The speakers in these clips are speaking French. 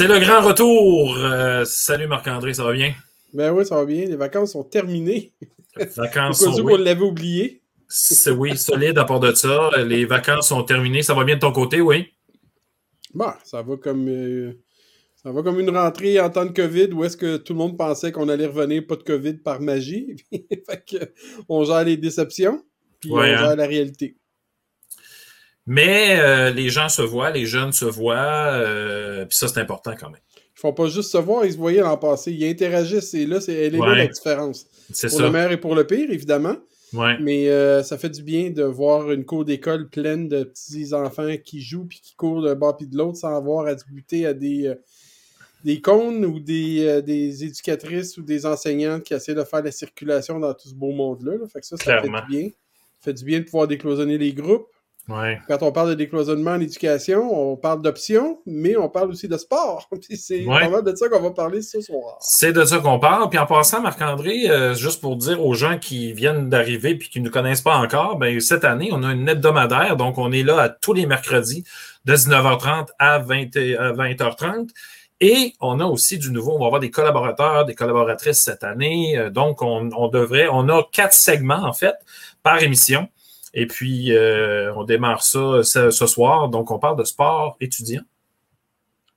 C'est le grand retour. Euh, salut Marc-André, ça va bien? Ben oui, ça va bien. Les vacances sont terminées. Les vacances sont. Oui, on l'avait oublié? C'est- oui, solide à part de ça. Les vacances sont terminées. Ça va bien de ton côté, oui? Bon, ça va comme euh, ça va comme une rentrée en temps de COVID où est-ce que tout le monde pensait qu'on allait revenir pas de COVID par magie. fait que on gère les déceptions, puis Ouais, on hein. gère la réalité. Mais euh, les gens se voient, les jeunes se voient, euh, puis ça, c'est important quand même. Ils font pas juste se voir, ils se voyaient l'an passé. Ils interagissent et là, c'est elle est là Ouais. la différence. C'est Pour ça. le meilleur et pour le pire, évidemment. Ouais. Mais euh, ça fait du bien de voir une cour d'école pleine de petits enfants qui jouent puis qui courent d'un bord puis de l'autre sans avoir à se buter à des, euh, des cônes ou des, des éducatrices ou des enseignantes qui essaient de faire la circulation dans tout ce beau monde-là. là. Fait que ça, ça Clairement. fait du bien. Ça fait du bien de pouvoir décloisonner les groupes. Ouais. Quand on parle de décloisonnement en éducation, on parle d'options, mais on parle aussi de sport. C'est Ouais. de ça qu'on va parler ce soir. C'est de ça qu'on parle. Puis en passant, Marc-André, euh, juste pour dire aux gens qui viennent d'arriver puis qui ne nous connaissent pas encore, ben, cette année, on a une hebdomadaire. Donc, on est là à tous les mercredis de 19h30 à, 20, et- à 20h30. Et on a aussi du nouveau, on va avoir des collaborateurs, des collaboratrices cette année. Euh, Donc, on, on devrait, on a quatre segments, en fait, par émission. Et puis, euh, on démarre ça ce, ce soir. Donc, on parle de sport étudiant.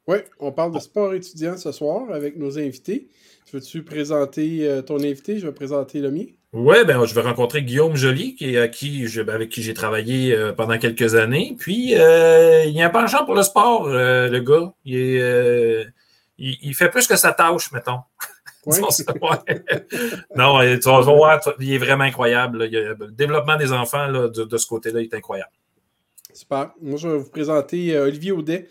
Oui, on parle de sport étudiant ce soir avec nos invités. Veux-tu présenter euh, ton invité? Je vais présenter le mien. Oui, ben, je vais rencontrer Guillaume Joly, qui, à qui je- avec qui j'ai travaillé euh, pendant quelques années. Puis, il a un penchant pour le sport, le gars. Il, est, il, il fait plus que sa tâche, mettons. Ouais. Non, tu vas voir, il est vraiment incroyable. là. Le développement des enfants là, de, de ce côté-là est incroyable. Super. Moi, je vais vous présenter euh, Olivier Audet,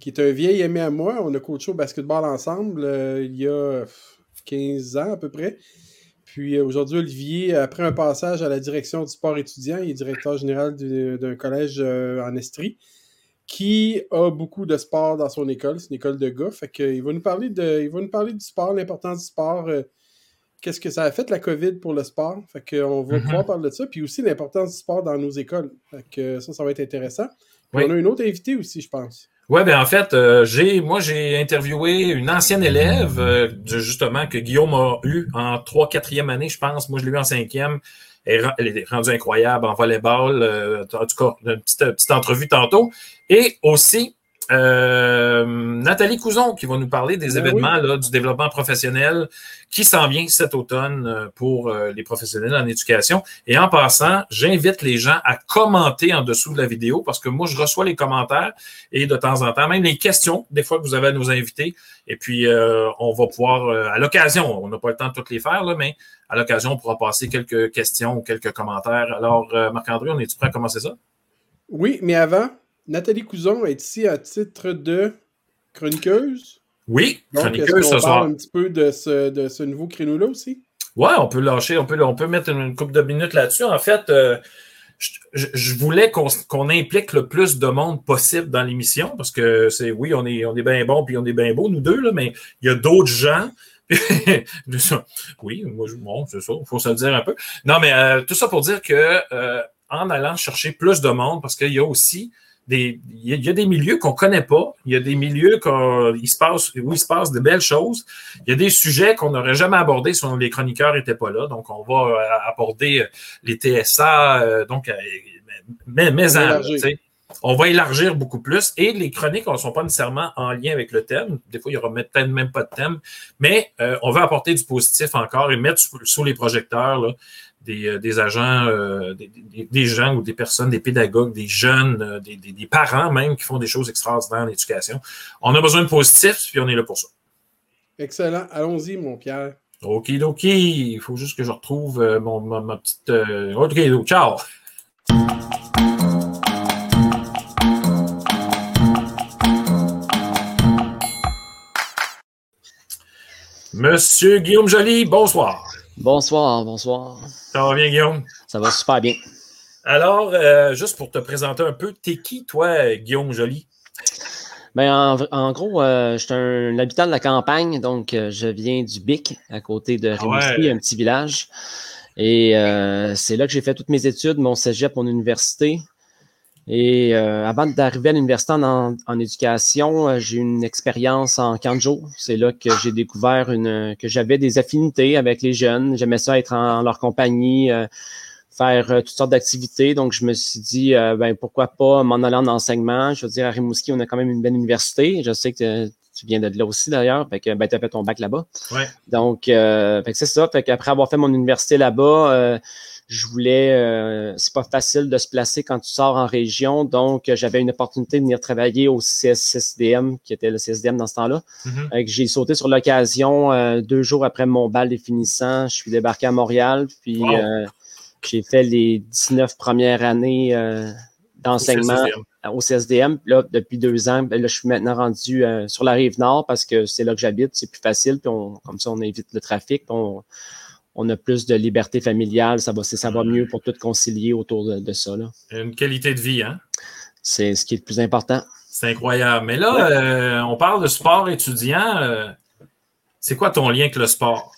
qui est un vieil ami à moi. On a coaché au basketball ensemble euh, il y a pff, 15 ans à peu près. Puis euh, aujourd'hui, Olivier, après un passage à la direction du sport étudiant, il est directeur général du- d'un collège euh, en Estrie, qui a beaucoup de sport dans son école. C'est une école de gars. Fait va nous parler de, il va nous parler du sport, l'importance du sport. euh, Qu'est-ce que ça a fait la COVID pour le sport? Fait que, on va Mhm. pouvoir parler de ça. Puis aussi l'importance du sport dans nos écoles. Fait que ça, ça va être intéressant. Oui. on a une autre invitée aussi, je pense. Oui, ben en fait, euh, j'ai moi j'ai interviewé une ancienne élève, euh, de- justement, que Guillaume a eu en 3 4e année, je pense. Moi, je l'ai eu en cinquième. Elle, est rendue incroyable en volleyball. euh, en tout cas, une petite, petite entrevue tantôt. Et aussi, euh, Nathalie Couson qui va nous parler des Ben événements là, du développement professionnel qui s'en vient cet automne euh, pour euh, les professionnels en éducation. Et en passant, j'invite les gens à commenter en dessous de la vidéo parce que moi, je reçois les commentaires et de temps en temps, même les questions, des fois que vous avez à nous inviter. Et puis, euh, on va pouvoir, euh, à l'occasion, on n'a pas le temps de toutes les faire, là, mais à l'occasion, on pourra passer quelques questions ou quelques commentaires. Alors, euh, Marc-André, on est-tu prêt à commencer ça? Oui, mais avant, Nathalie Couson est ici à titre de chroniqueuse. Oui, Donc, chroniqueuse ce soir. parle un petit peu de ce, de ce nouveau créneau-là aussi? Ouais, on peut lâcher, on peut, on peut mettre une couple de minutes là-dessus. En fait, euh, je, voulais qu'on qu'on implique le plus de monde possible dans l'émission parce que c'est oui, on est, on est bien bon puis on est bien beau, nous deux, là, mais il y a d'autres gens. oui, moi, bon, c'est ça, il faut se le dire un peu. Non, mais euh, tout ça pour dire que euh, en allant chercher plus de monde, parce qu'il y a aussi des, il y a, il y a des milieux qu'on connaît pas, il y a des milieux il se passe, où il se passe de belles choses. Il y a des sujets qu'on n'aurait jamais abordés si on- les chroniqueurs n'étaient pas là. Donc, on va euh, aborder les TSA, euh, donc, euh, mais, mais en- sais, on va élargir beaucoup plus. Et les chroniques ne sont pas nécessairement en lien avec le thème. Des fois, il y aura peut-être même pas de thème. Mais euh, on va apporter du positif encore et mettre sous, sous les projecteurs là, des, euh, des agents, euh, des, gens ou des personnes, des pédagogues, des jeunes, des, parents même qui font des choses extraordinaires en éducation. On a besoin de positif, puis on est là pour ça. Excellent. Allons-y, mon Pierre. Okidoki, il faut juste que je retrouve mon, ma, ma petite. Ok, donc, ciao. Monsieur Guillaume Joly, bonsoir. Bonsoir, bonsoir. Ça va bien, Guillaume? Ça va super bien. Alors, euh, juste pour te présenter un peu, t'es qui, toi, Guillaume Joly? Ben, en, en gros, euh, je suis un habitant de la campagne, donc euh, je viens du Bic, à côté de Rimouski, Ah ouais. un petit village. Et c'est là que j'ai fait toutes mes études, mon cégep, mon université. Et euh, avant d'arriver à l'université en, en, éducation, euh, j'ai eu une expérience en camp de jour. C'est là que j'ai découvert une, que j'avais des affinités avec les jeunes. J'aimais ça être en, leur compagnie, euh, faire euh, toutes sortes d'activités. Donc, je me suis dit, euh, ben, pourquoi pas m'en aller en enseignement? Je veux dire, à Rimouski, on a quand même une belle université. Je sais que tu viens de là aussi, d'ailleurs. Fait que, ben, tu as fait ton bac là-bas. Ouais. Donc, euh, fait que c'est ça. Fait qu'après avoir fait mon université là-bas, euh, je voulais, euh, c'est pas facile de se placer quand tu sors en région. Donc, euh, j'avais une opportunité de venir travailler au CSSDM, qui était le CSDM dans ce temps-là. Mhm. Que j'ai sauté sur l'occasion euh, deux jours après mon bal définissant. Je suis débarqué à Montréal, puis Wow. euh, j'ai fait les 19 premières années euh, d'enseignement au CSDM. Là, depuis deux ans, ben là, je suis maintenant rendu euh, sur la rive nord parce que c'est là que j'habite, c'est plus facile. Puis on, comme ça, on évite le trafic. puis on, on a plus de liberté familiale. Ça va, ça va mieux pour tout concilier autour de, de ça. là. Une qualité de vie, hein? C'est ce qui est le plus important. C'est incroyable. Mais là, euh, on parle de sport étudiant. euh, c'est quoi ton lien avec le sport?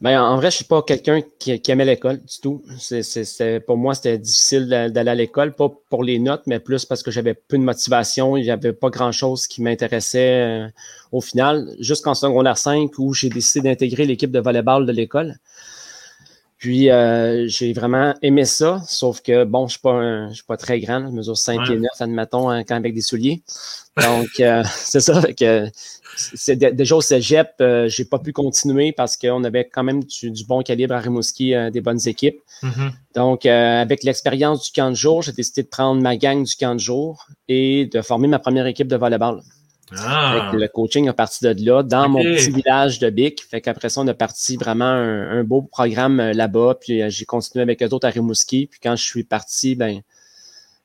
Ben, en vrai, je suis pas quelqu'un qui, aimait l'école du tout. C'est- pour moi, c'était difficile d'a- d'aller à l'école, pas pour les notes, mais plus parce que j'avais peu de motivation. Il n'y avait pas grand-chose qui m'intéressait euh, au final. Jusqu'en secondaire 5, où j'ai décidé d'intégrer l'équipe de volleyball de l'école. Puis, euh, j'ai vraiment aimé ça, sauf que, bon, je suis pas, un- je suis pas très grand. Je mesure 5 Ouais. et 9, admettons, hein, quand avec des souliers. Donc, euh, c'est ça. que c'est dé- déjà au cégep, euh, j'ai pas pu continuer parce qu'on avait quand même du, du bon calibre à Rimouski, euh, des bonnes équipes. Mhm. Donc, euh, avec l'expérience du camp de jour, j'ai décidé de prendre ma gang du camp de jour et de former ma première équipe de volleyball. Ah, le coaching a parti de là, dans mon petit village de Bic. Fait qu'après ça, on a parti vraiment un, un beau programme euh, là-bas. Puis euh, j'ai continué avec eux autres à Rimouski. Puis quand je suis parti, ben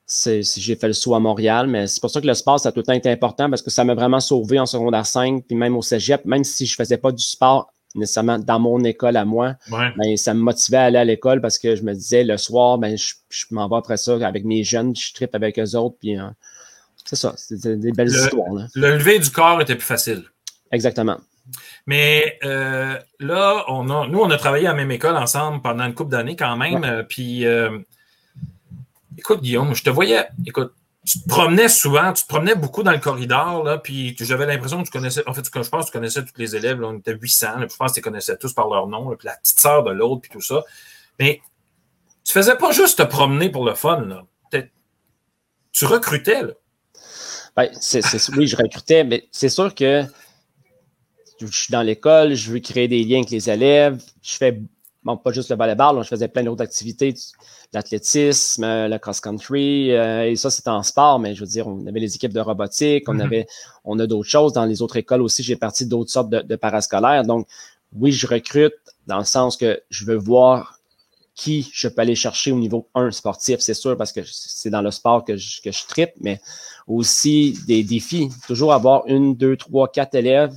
j'ai fait le saut à Montréal. Mais c'est pour ça que le sport, ça a tout le temps été important parce que ça m'a vraiment sauvé en secondaire 5, puis même au cégep, même si je faisais pas du sport nécessairement dans mon école à moi, ouais. ben, ça me motivait à aller à l'école parce que je me disais le soir, ben, je, je m'en vais après ça avec mes jeunes, je tripe avec eux autres. Puis euh, c'est ça, c'est des- belles Le- histoires. Là. Le lever du corps était plus facile. Exactement. Mais euh, là, on a, nous, on a travaillé à la même école ensemble pendant une couple d'années quand même. euh, puis, euh, écoute, Guillaume, je te voyais, écoute, tu te promenais souvent, tu te promenais beaucoup dans le corridor, là, puis j'avais l'impression que tu connaissais, en fait, je pense que tu connaissais tous les élèves, là, on était 800, là, puis je pense que tu les connaissais tous par leur nom, là, puis la petite sœur de l'autre, puis tout ça. Mais tu faisais pas juste te promener pour le fun, là. Tu recrutais, là. Ben, c'est, c'est- oui, je recrutais, mais c'est sûr que je suis dans l'école, je veux créer des liens avec les élèves. Je fais, bon, pas juste le volleyball, je faisais plein d'autres activités, l'athlétisme, euh, le cross-country, euh, et ça, c'était en sport, mais je veux dire, on avait les équipes de robotique, on Mhm. avait, on a d'autres choses. Dans les autres écoles aussi, j'ai parti d'autres sortes de, de parascolaires. Donc, oui, je recrute dans le sens que je veux voir qui je peux aller chercher au niveau 1 sportif, c'est sûr, parce que c'est dans le sport que je, que je tripe, mais aussi des défis. Toujours avoir une, deux, trois, quatre élèves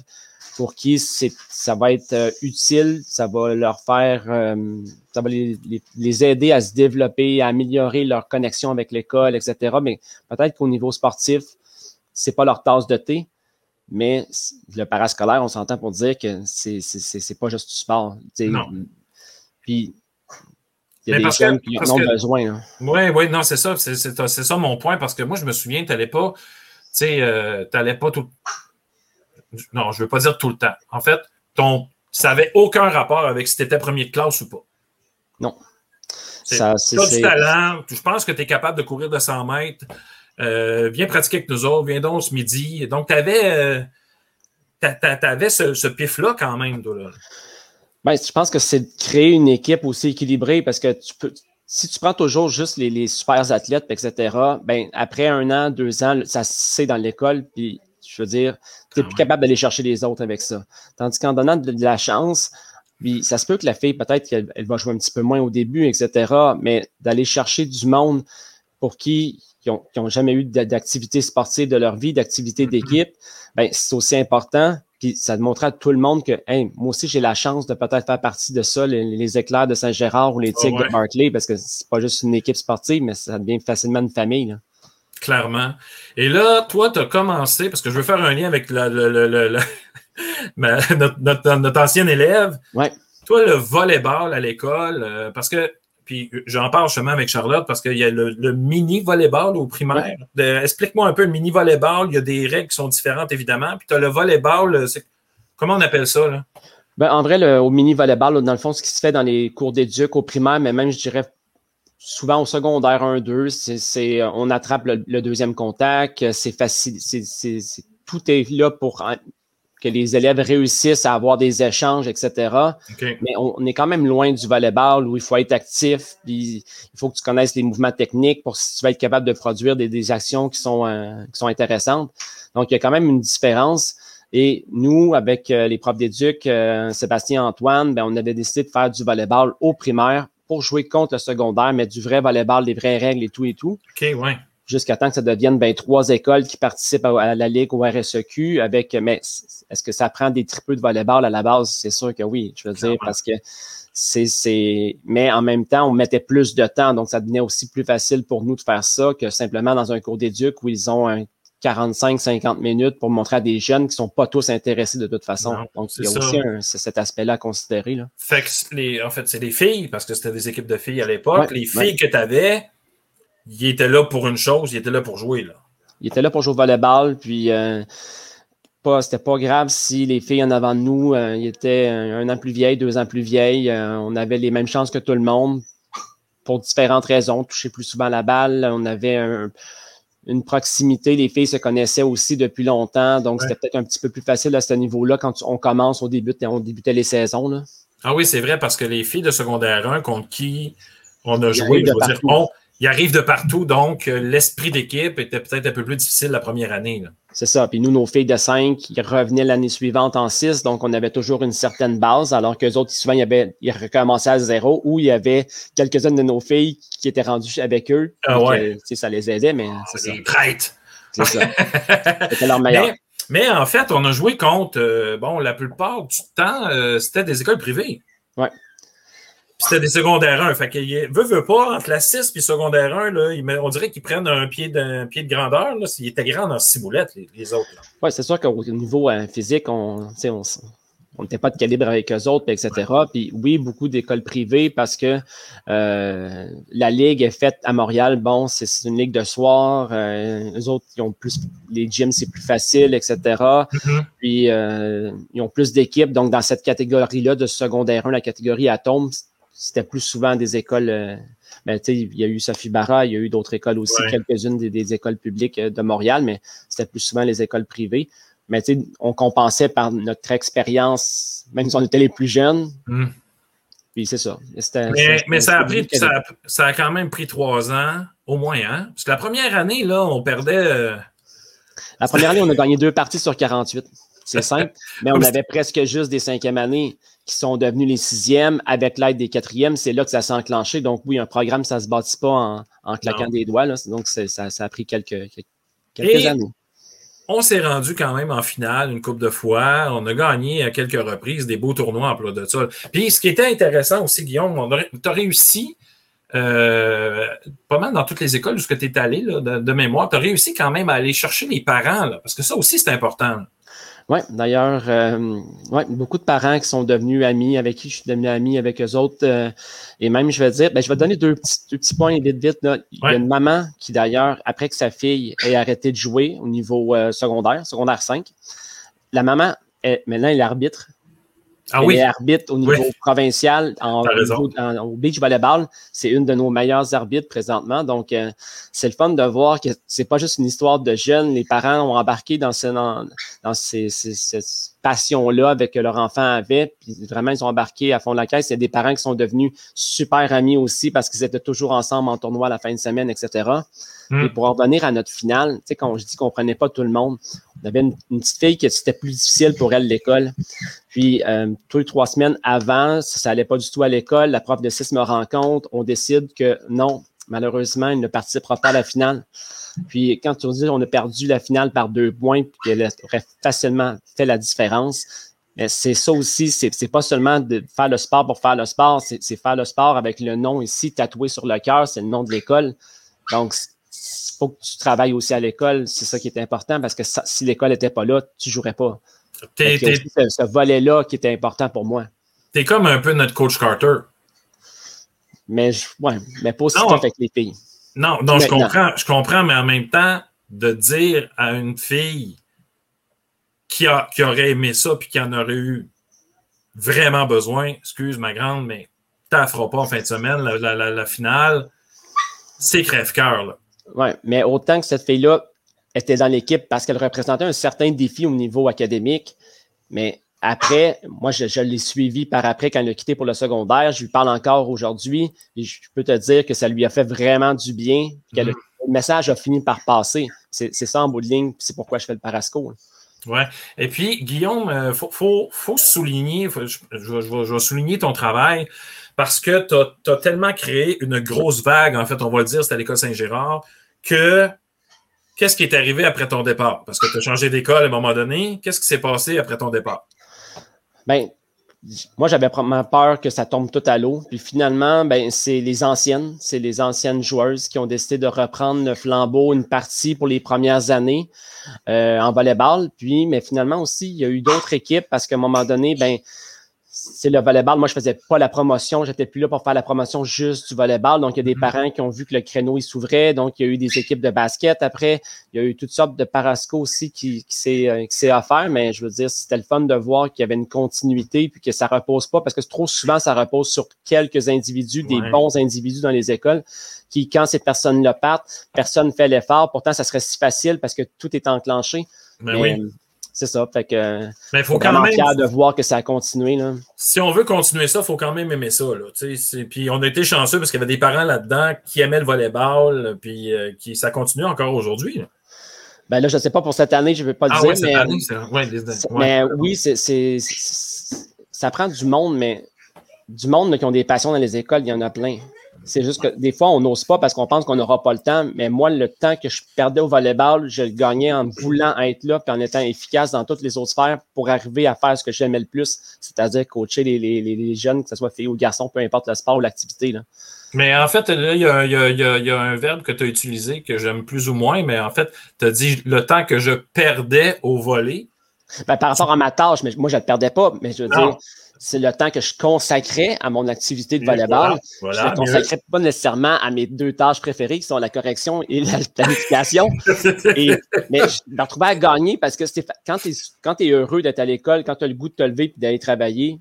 pour qui ça va être euh, utile, ça va leur faire, euh, ça va les, les, les aider à se développer, à améliorer leur connexion avec l'école, etc. Mais peut-être qu'au niveau sportif, c'est pas leur tasse de thé, mais le parascolaire, on s'entend pour dire que c'est, pas juste du sport. Non. Puis, il y a des jeunes qui en ont besoin. hein. Oui, oui, non, c'est ça. C'est ça mon point, parce que moi, je me souviens, tu n'allais pas, tu sais, euh, tu n'allais pas tout. Non, je ne veux pas dire tout le temps. En fait, ton, ça n'avait aucun rapport avec si tu étais premier de classe ou pas. Non. Ça, c'est, Tu as du talent, je pense que tu es capable de courir de 100 mètres. Euh, viens pratiquer avec nous autres, viens donc ce midi. Donc, tu avais, ce, ce pif-là quand même. toi, là. Ben, je pense que c'est de créer une équipe aussi équilibrée parce que tu peux, si tu prends toujours juste les, les super athlètes, etc., ben, après un an, deux ans, ça c'est dans l'école, puis je veux dire, tu n'es Ah plus capable d'aller chercher les autres avec ça. Tandis qu'en donnant de, de la chance, puis ça se peut que la fille, peut-être qu'elle elle va jouer un petit peu moins au début, etc., mais d'aller chercher du monde pour qui qui ont, qui ont jamais eu d'a- d'activité sportive de leur vie, d'activité Mhm. d'équipe, ben, c'est aussi important. Puis ça montrer à tout le monde que hey, moi aussi j'ai la chance de peut-être faire partie de ça, les, les éclairs de Saint-Gérard ou les Ah Tigres ouais. de Barclay, parce que c'est pas juste une équipe sportive, mais ça devient facilement une famille. là. Clairement. Et là, toi, tu as commencé, parce que je veux faire un lien avec la, notre, notre, ancien élève. Ouais. Toi, le volleyball à l'école, euh, parce que, puis j'en parle justement avec Charlotte, parce qu'il y a le, mini volleyball au primaire. Explique-moi un peu le mini volleyball. Il y a des règles qui sont différentes, évidemment. Puis tu as le volleyball, comment on appelle ça? Là? Ben, en vrai, le, au mini volleyball, dans le fond, ce qui se fait dans les cours d'éduc au primaire, mais même, je dirais, souvent au secondaire 1-2, c'est, on attrape le, deuxième contact, c'est facile, c'est, tout est là pour que les élèves réussissent à avoir des échanges, etc. Mais on, est quand même loin du volleyball où il faut être actif, puis il faut que tu connaisses les mouvements techniques pour si tu vas être capable de produire des, actions qui sont, euh, qui sont intéressantes. Donc, il y a quand même une différence. Et nous, avec euh, les profs d'éduc, euh, Sébastien Antoine, ben, on avait décidé de faire du volleyball au primaire pour jouer contre le secondaire, mais du vrai volleyball, des vraies règles et tout et tout. OK, ouais jusqu'à temps que ça devienne ben, trois écoles qui participent à, la Ligue au RSEQ avec, mais est-ce que ça prend des tripeux de volleyball à la base? C'est sûr que oui, je veux dire, parce que c'est, c'est, mais en même temps, on mettait plus de temps, donc ça devenait aussi plus facile pour nous de faire ça que simplement dans un cours d'éduc où ils ont un 45-50 minutes pour montrer à des jeunes qui sont pas tous intéressés de toute façon. donc, il y a aussi cet aspect-là à considérer. Là. Fait que les, en fait, c'est des filles, parce que c'était des équipes de filles à l'époque. les filles que tu avais, il était là pour une chose, il était là pour jouer. Là. Il était là pour jouer au volleyball, puis euh, pas, c'était pas grave si les filles en avant de nous euh, étaient un, an plus vieilles, deux ans plus vieilles. Euh, on avait les mêmes chances que tout le monde pour différentes raisons. Toucher plus souvent la balle, on avait une proximité. Les filles se connaissaient aussi depuis longtemps, donc c'était peut-être un petit peu plus facile à ce niveau-là quand on commence, au début, on débutait les saisons. Là. Ah oui, c'est vrai, parce que les filles de secondaire 1 contre qui on a joué, je veux dire, on, il arrive de partout, donc euh, l'esprit d'équipe était peut-être un peu plus difficile la première année. C'est ça. Puis nous, nos filles de 5, ils revenaient l'année suivante en 6, donc on avait toujours une certaine base, alors qu'eux autres, souvent, ils, ils recommençaient à zéro, ou il y avait quelques-unes de nos filles qui étaient rendues avec eux. Ah ouais. ça les aidait, mais ah, c'est ça. C'est ça. C'était leur meilleur. Mais, en fait, on a joué contre, euh, bon, la plupart du temps, euh, c'était des écoles privées. Ouais c'était des secondaires 1. Fait qu'il veut, veut pas, entre la 6 et secondaire 1, là, on dirait qu'ils prennent un pied de, pied de grandeur. Là, il était grand dans ciboulettes, les, les autres. Oui, c'est sûr qu'au niveau euh, physique, on on n'était pas de calibre avec eux autres, etc. Puis oui, beaucoup d'écoles privées parce que euh, la ligue est faite à Montréal. Bon, c'est une ligue de soir. Euh, eux autres, ils ont plus les gyms, c'est plus facile, etc. Mm-hmm. Puis ils ont plus d'équipes. Donc, dans cette catégorie-là de secondaire 1, la catégorie Atome, c'était plus souvent des écoles. Euh, ben, il y a eu Sophie Barra, il y a eu d'autres écoles aussi, quelques-unes des, écoles publiques euh, de Montréal, mais c'était plus souvent les écoles privées. Mais on compensait par notre expérience, même si on était les plus jeunes. Hmm. Puis c'est ça. Mais, ça, a pris, ça, a, quand même pris trois ans, au moins. Hein? Parce que la première année, là, on perdait. Euh, la première année, on a gagné deux parties sur 48. C'est simple. mais on avait presque juste des cinquièmes années qui sont devenus les sixièmes avec l'aide des quatrièmes. C'est là que ça s'est enclenché. Donc, oui, un programme, ça ne se bâtit pas en, claquant des doigts. Donc, ça, ça, a pris quelques, quelques années. On s'est rendu quand même en finale une coupe de fois. On a gagné à quelques reprises des beaux tournois en plat de sol. Puis, ce qui était intéressant aussi, Guillaume, tu as réussi euh, pas mal dans toutes les écoles où tu es allé de, mémoire. Tu as réussi quand même à aller chercher les parents, parce que ça aussi, c'est important. Oui, d'ailleurs, euh, ouais, beaucoup de parents qui sont devenus amis, avec qui je suis devenu ami avec eux autres. Euh, et même, je vais dire, ben, je vais donner deux petits, deux petits points vite, vite. Là. Il y a une maman qui, d'ailleurs, après que sa fille ait arrêté de jouer au niveau euh, secondaire, secondaire 5, la maman, est, maintenant, elle arbitre ah oui. arbitre au niveau provincial en, au, beach volleyball. C'est une de nos meilleures arbitres présentement. Donc, euh, c'est le fun de voir que c'est pas juste une histoire de jeunes. Les parents ont embarqué dans, ce, dans, dans ces, ces, cette passion-là avec que leur enfant avait. Puis vraiment, ils ont embarqué à fond de la caisse. Il y a des parents qui sont devenus super amis aussi parce qu'ils étaient toujours ensemble en tournoi à la fin de semaine, etc. Hmm. Et pour revenir à notre finale, tu sais, quand je dis qu'on prenait pas tout le monde, on avait une, petite fille que c'était plus difficile pour elle l'école. Puis, euh, tous les trois semaines avant, ça, ça allait pas du tout à l'école. La prof de 6 me rencontre. On décide que non, malheureusement, il ne participera pas à la finale. Puis, quand on dit qu'on a perdu la finale par deux points, puis qu'elle aurait facilement fait la différence, mais c'est ça aussi, c'est pas seulement de faire le sport pour faire le sport, c'est faire le sport avec le nom ici tatoué sur le cœur, c'est le nom de l'école. Donc, il faut que tu travailles aussi à l'école. C'est ça qui est important parce que si l'école n'était pas là, tu ne jouerais pas. C'est ce, volet-là qui était important pour moi. Tu es comme un peu notre coach Carter. Mais, ouais, mais pas aussi avec les filles. Non, non je comprends, je comprends, mais en même temps, de dire à une fille qui, a, qui aurait aimé ça puis qui en aurait eu vraiment besoin, excuse ma grande, mais tu feras pas en fin de semaine, la, finale, c'est crève-cœur. Oui, mais autant que cette fille-là était dans l'équipe parce qu'elle représentait un certain défi au niveau académique, mais après, moi, je, l'ai suivi par après quand elle a quitté pour le secondaire. Je lui parle encore aujourd'hui et je peux te dire que ça lui a fait vraiment du bien. Que le, mm-hmm. message a fini par passer. C'est ça en bout de ligne, c'est pourquoi je fais le parasco. Oui. Et puis, Guillaume, il euh, faut, souligner, je, vais souligner ton travail parce que tu as, tellement créé une grosse vague, en fait, on va le dire, c'était à l'école Saint-Gérard, que qu'est-ce qui est arrivé après ton départ? Parce que tu as changé d'école à un moment donné. Qu'est-ce qui s'est passé après ton départ? Ben, moi, j'avais vraiment peur que ça tombe tout à l'eau. Puis finalement, ben, c'est les anciennes, c'est les anciennes joueuses qui ont décidé de reprendre le flambeau une partie pour les premières années euh, en volleyball. Puis, mais finalement aussi, il y a eu d'autres équipes parce qu'à un moment donné, ben, c'est le volleyball. Moi, je faisais pas la promotion. J'étais plus là pour faire la promotion juste du volleyball. Donc, il y a des mm-hmm. parents qui ont vu que le créneau, il s'ouvrait. Donc, il y a eu des équipes de basket après. Il y a eu toutes sortes de parasco aussi qui, qui euh, s'est offert. Mais je veux dire, c'était le fun de voir qu'il y avait une continuité puis que ça repose pas parce que trop souvent, ça repose sur quelques individus, des bons individus dans les écoles qui, quand ces personnes-là partent, personne ne fait l'effort. Pourtant, ça serait si facile parce que tout est enclenché. Ben mais, oui c'est ça. Fait que. Mais faut quand même. fier de voir que ça a continué. Là. Si on veut continuer ça, il faut quand même aimer ça. Là, puis on a été chanceux parce qu'il y avait des parents là-dedans qui aimaient le volleyball, puis euh, qui, ça continue encore aujourd'hui. Ben là, je ne sais pas pour cette année, je ne vais pas le ah, dire. Mais, année. Ouais, mais oui, c'est, ça prend du monde, mais du monde qui ont des passions dans les écoles, il y en a plein. C'est juste que des fois, on n'ose pas parce qu'on pense qu'on n'aura pas le temps. Mais moi, le temps que je perdais au volleyball, je le gagnais en voulant être là et en étant efficace dans toutes les autres sphères pour arriver à faire ce que j'aimais le plus, c'est-à-dire coacher les, les, les, jeunes, que ce soit filles ou garçons, peu importe le sport ou l'activité. Mais en fait, là, il y a, y, y a, un verbe que tu as utilisé que j'aime plus ou moins, mais en fait, tu as dit le temps que je perdais au volley. Ben, par rapport à ma tâche, mais moi, je ne le perdais pas, mais je veux dire c'est le temps que je consacrais à mon activité de volleyball. je ne consacrais pas nécessairement à mes deux tâches préférées, qui sont la correction et la planification. mais je me retrouvais à gagner parce que quand tu es, heureux d'être à l'école, quand tu as le goût de te lever et d'aller travailler,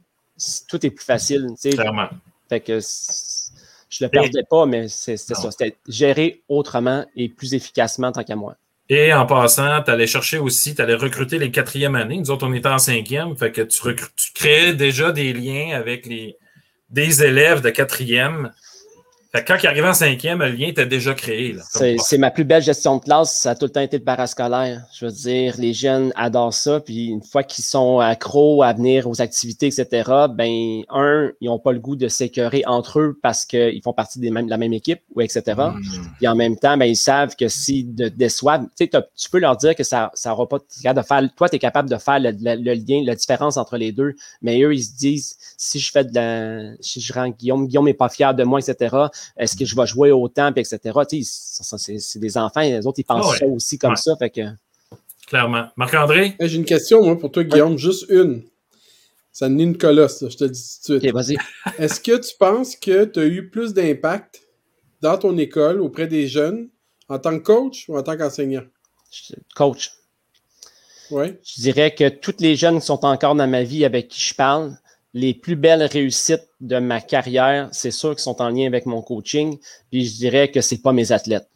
tout est plus facile. Clairement. Fait que je ne le perdais pas, mais c'est ça. C'était géré autrement et plus efficacement tant qu'à moi. Et en passant, tu allais chercher aussi, tu allais recruter les quatrièmes années. Nous autres, on était en cinquième, fait que tu, tu créais déjà des liens avec les, des élèves de quatrième quand il arrivait en cinquième, le lien était déjà créé. C'est ma plus belle gestion de classe. Ça a tout le temps été le parascolaire. Je veux dire, les jeunes adorent ça. Puis une fois qu'ils sont accros à venir aux activités, etc., ben, un, ils n'ont pas le goût de s'écœurer entre eux parce qu'ils font partie des mêmes, de la même équipe, ou etc. Mm. Puis en même temps, ben, ils savent que s'ils déçoivent, tu peux leur dire que ça n'aura pas de faire. Toi, tu es capable de faire le, lien, la différence entre les deux. Mais eux, ils se disent, si je fais de la, si je rends Guillaume, Guillaume n'est pas fier de moi, etc est-ce que je vais jouer autant, puis etc. C'est des enfants, les autres, ils pensent ah ça aussi comme ça. Fait que... Clairement. Marc-André? J'ai une question, moi, pour toi, Guillaume, juste une. Ça n'est une colosse, je te le dis tout de suite. Est-ce que tu penses que tu as eu plus d'impact dans ton école auprès des jeunes en tant que coach ou en tant qu'enseignant? Coach. Oui. Je dirais que tous les jeunes qui sont encore dans ma vie avec qui je parle, les plus belles réussites de ma carrière, c'est sûr qu'ils sont en lien avec mon coaching. Puis je dirais que c'est pas mes athlètes.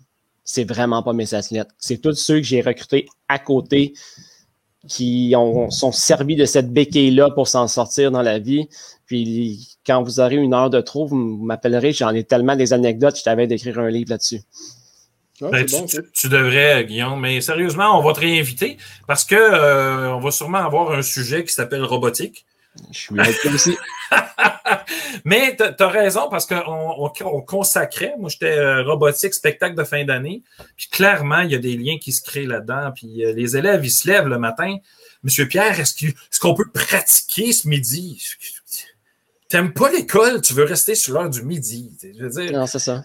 C'est vraiment pas mes athlètes. C'est tous ceux que j'ai recrutés à côté qui ont, sont servis de cette béquille-là pour s'en sortir dans la vie. Puis quand vous aurez une heure de trop, vous m'appellerez. J'en ai tellement des anecdotes, je t'avais d'écrire un livre là-dessus. Ah, ben, tu, devrais, Guillaume. Mais sérieusement, on va te réinviter parce que euh, on va sûrement avoir un sujet qui s'appelle robotique. Je suis aussi. Mais tu as raison parce qu'on on, consacrait. Moi, j'étais euh, robotique, spectacle de fin d'année. Puis clairement, il y a des liens qui se créent là-dedans. Puis euh, les élèves, ils se lèvent le matin. Monsieur Pierre, est-ce qu'on peut pratiquer ce midi? T'aimes pas l'école, tu veux rester sur l'heure du midi. Je veux dire, non, c'est ça.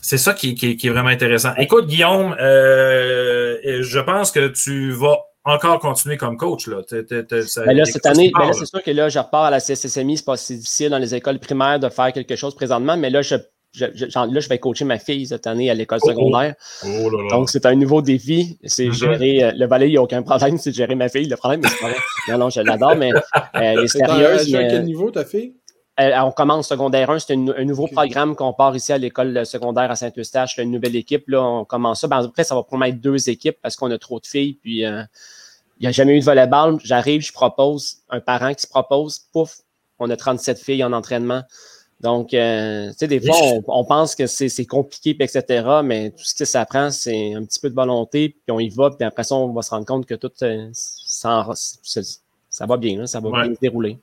C'est ça qui, est vraiment intéressant. Écoute, Guillaume, euh, je pense que tu vas encore continuer comme coach. Là, ben là cette année, ben c'est sûr que là, je repars à la CSSMI. C'est pas si difficile dans les écoles primaires de faire quelque chose présentement, mais là, je, là, je vais coacher ma fille cette année à l'école oh, oh. secondaire. Oh Donc, c'est un nouveau défi. C'est mm-hmm. gérer. Euh, le balai, il n'y a aucun problème, c'est gérer ma fille. Le problème, c'est pas Non, non, je l'adore, mais elle est sérieuse. Mais... À quel niveau ta fille? On commence secondaire 1, c'est un nouveau programme qu'on part ici à l'école secondaire à Saint-Eustache, une nouvelle équipe. Là, on commence ça. Ben, après, ça va promettre deux équipes parce qu'on a trop de filles. Puis, euh, il n'y a jamais eu de volleyball. J'arrive, je propose, un parent qui se propose, pouf, on a 37 filles en entraînement. Donc, euh, tu sais, des fois, on, pense que c'est compliqué, etc., mais tout ce que ça prend, c'est un petit peu de volonté, puis on y va, puis après ça, on va se rendre compte que tout, euh, ça, ça, va bien, ça va bien se dérouler.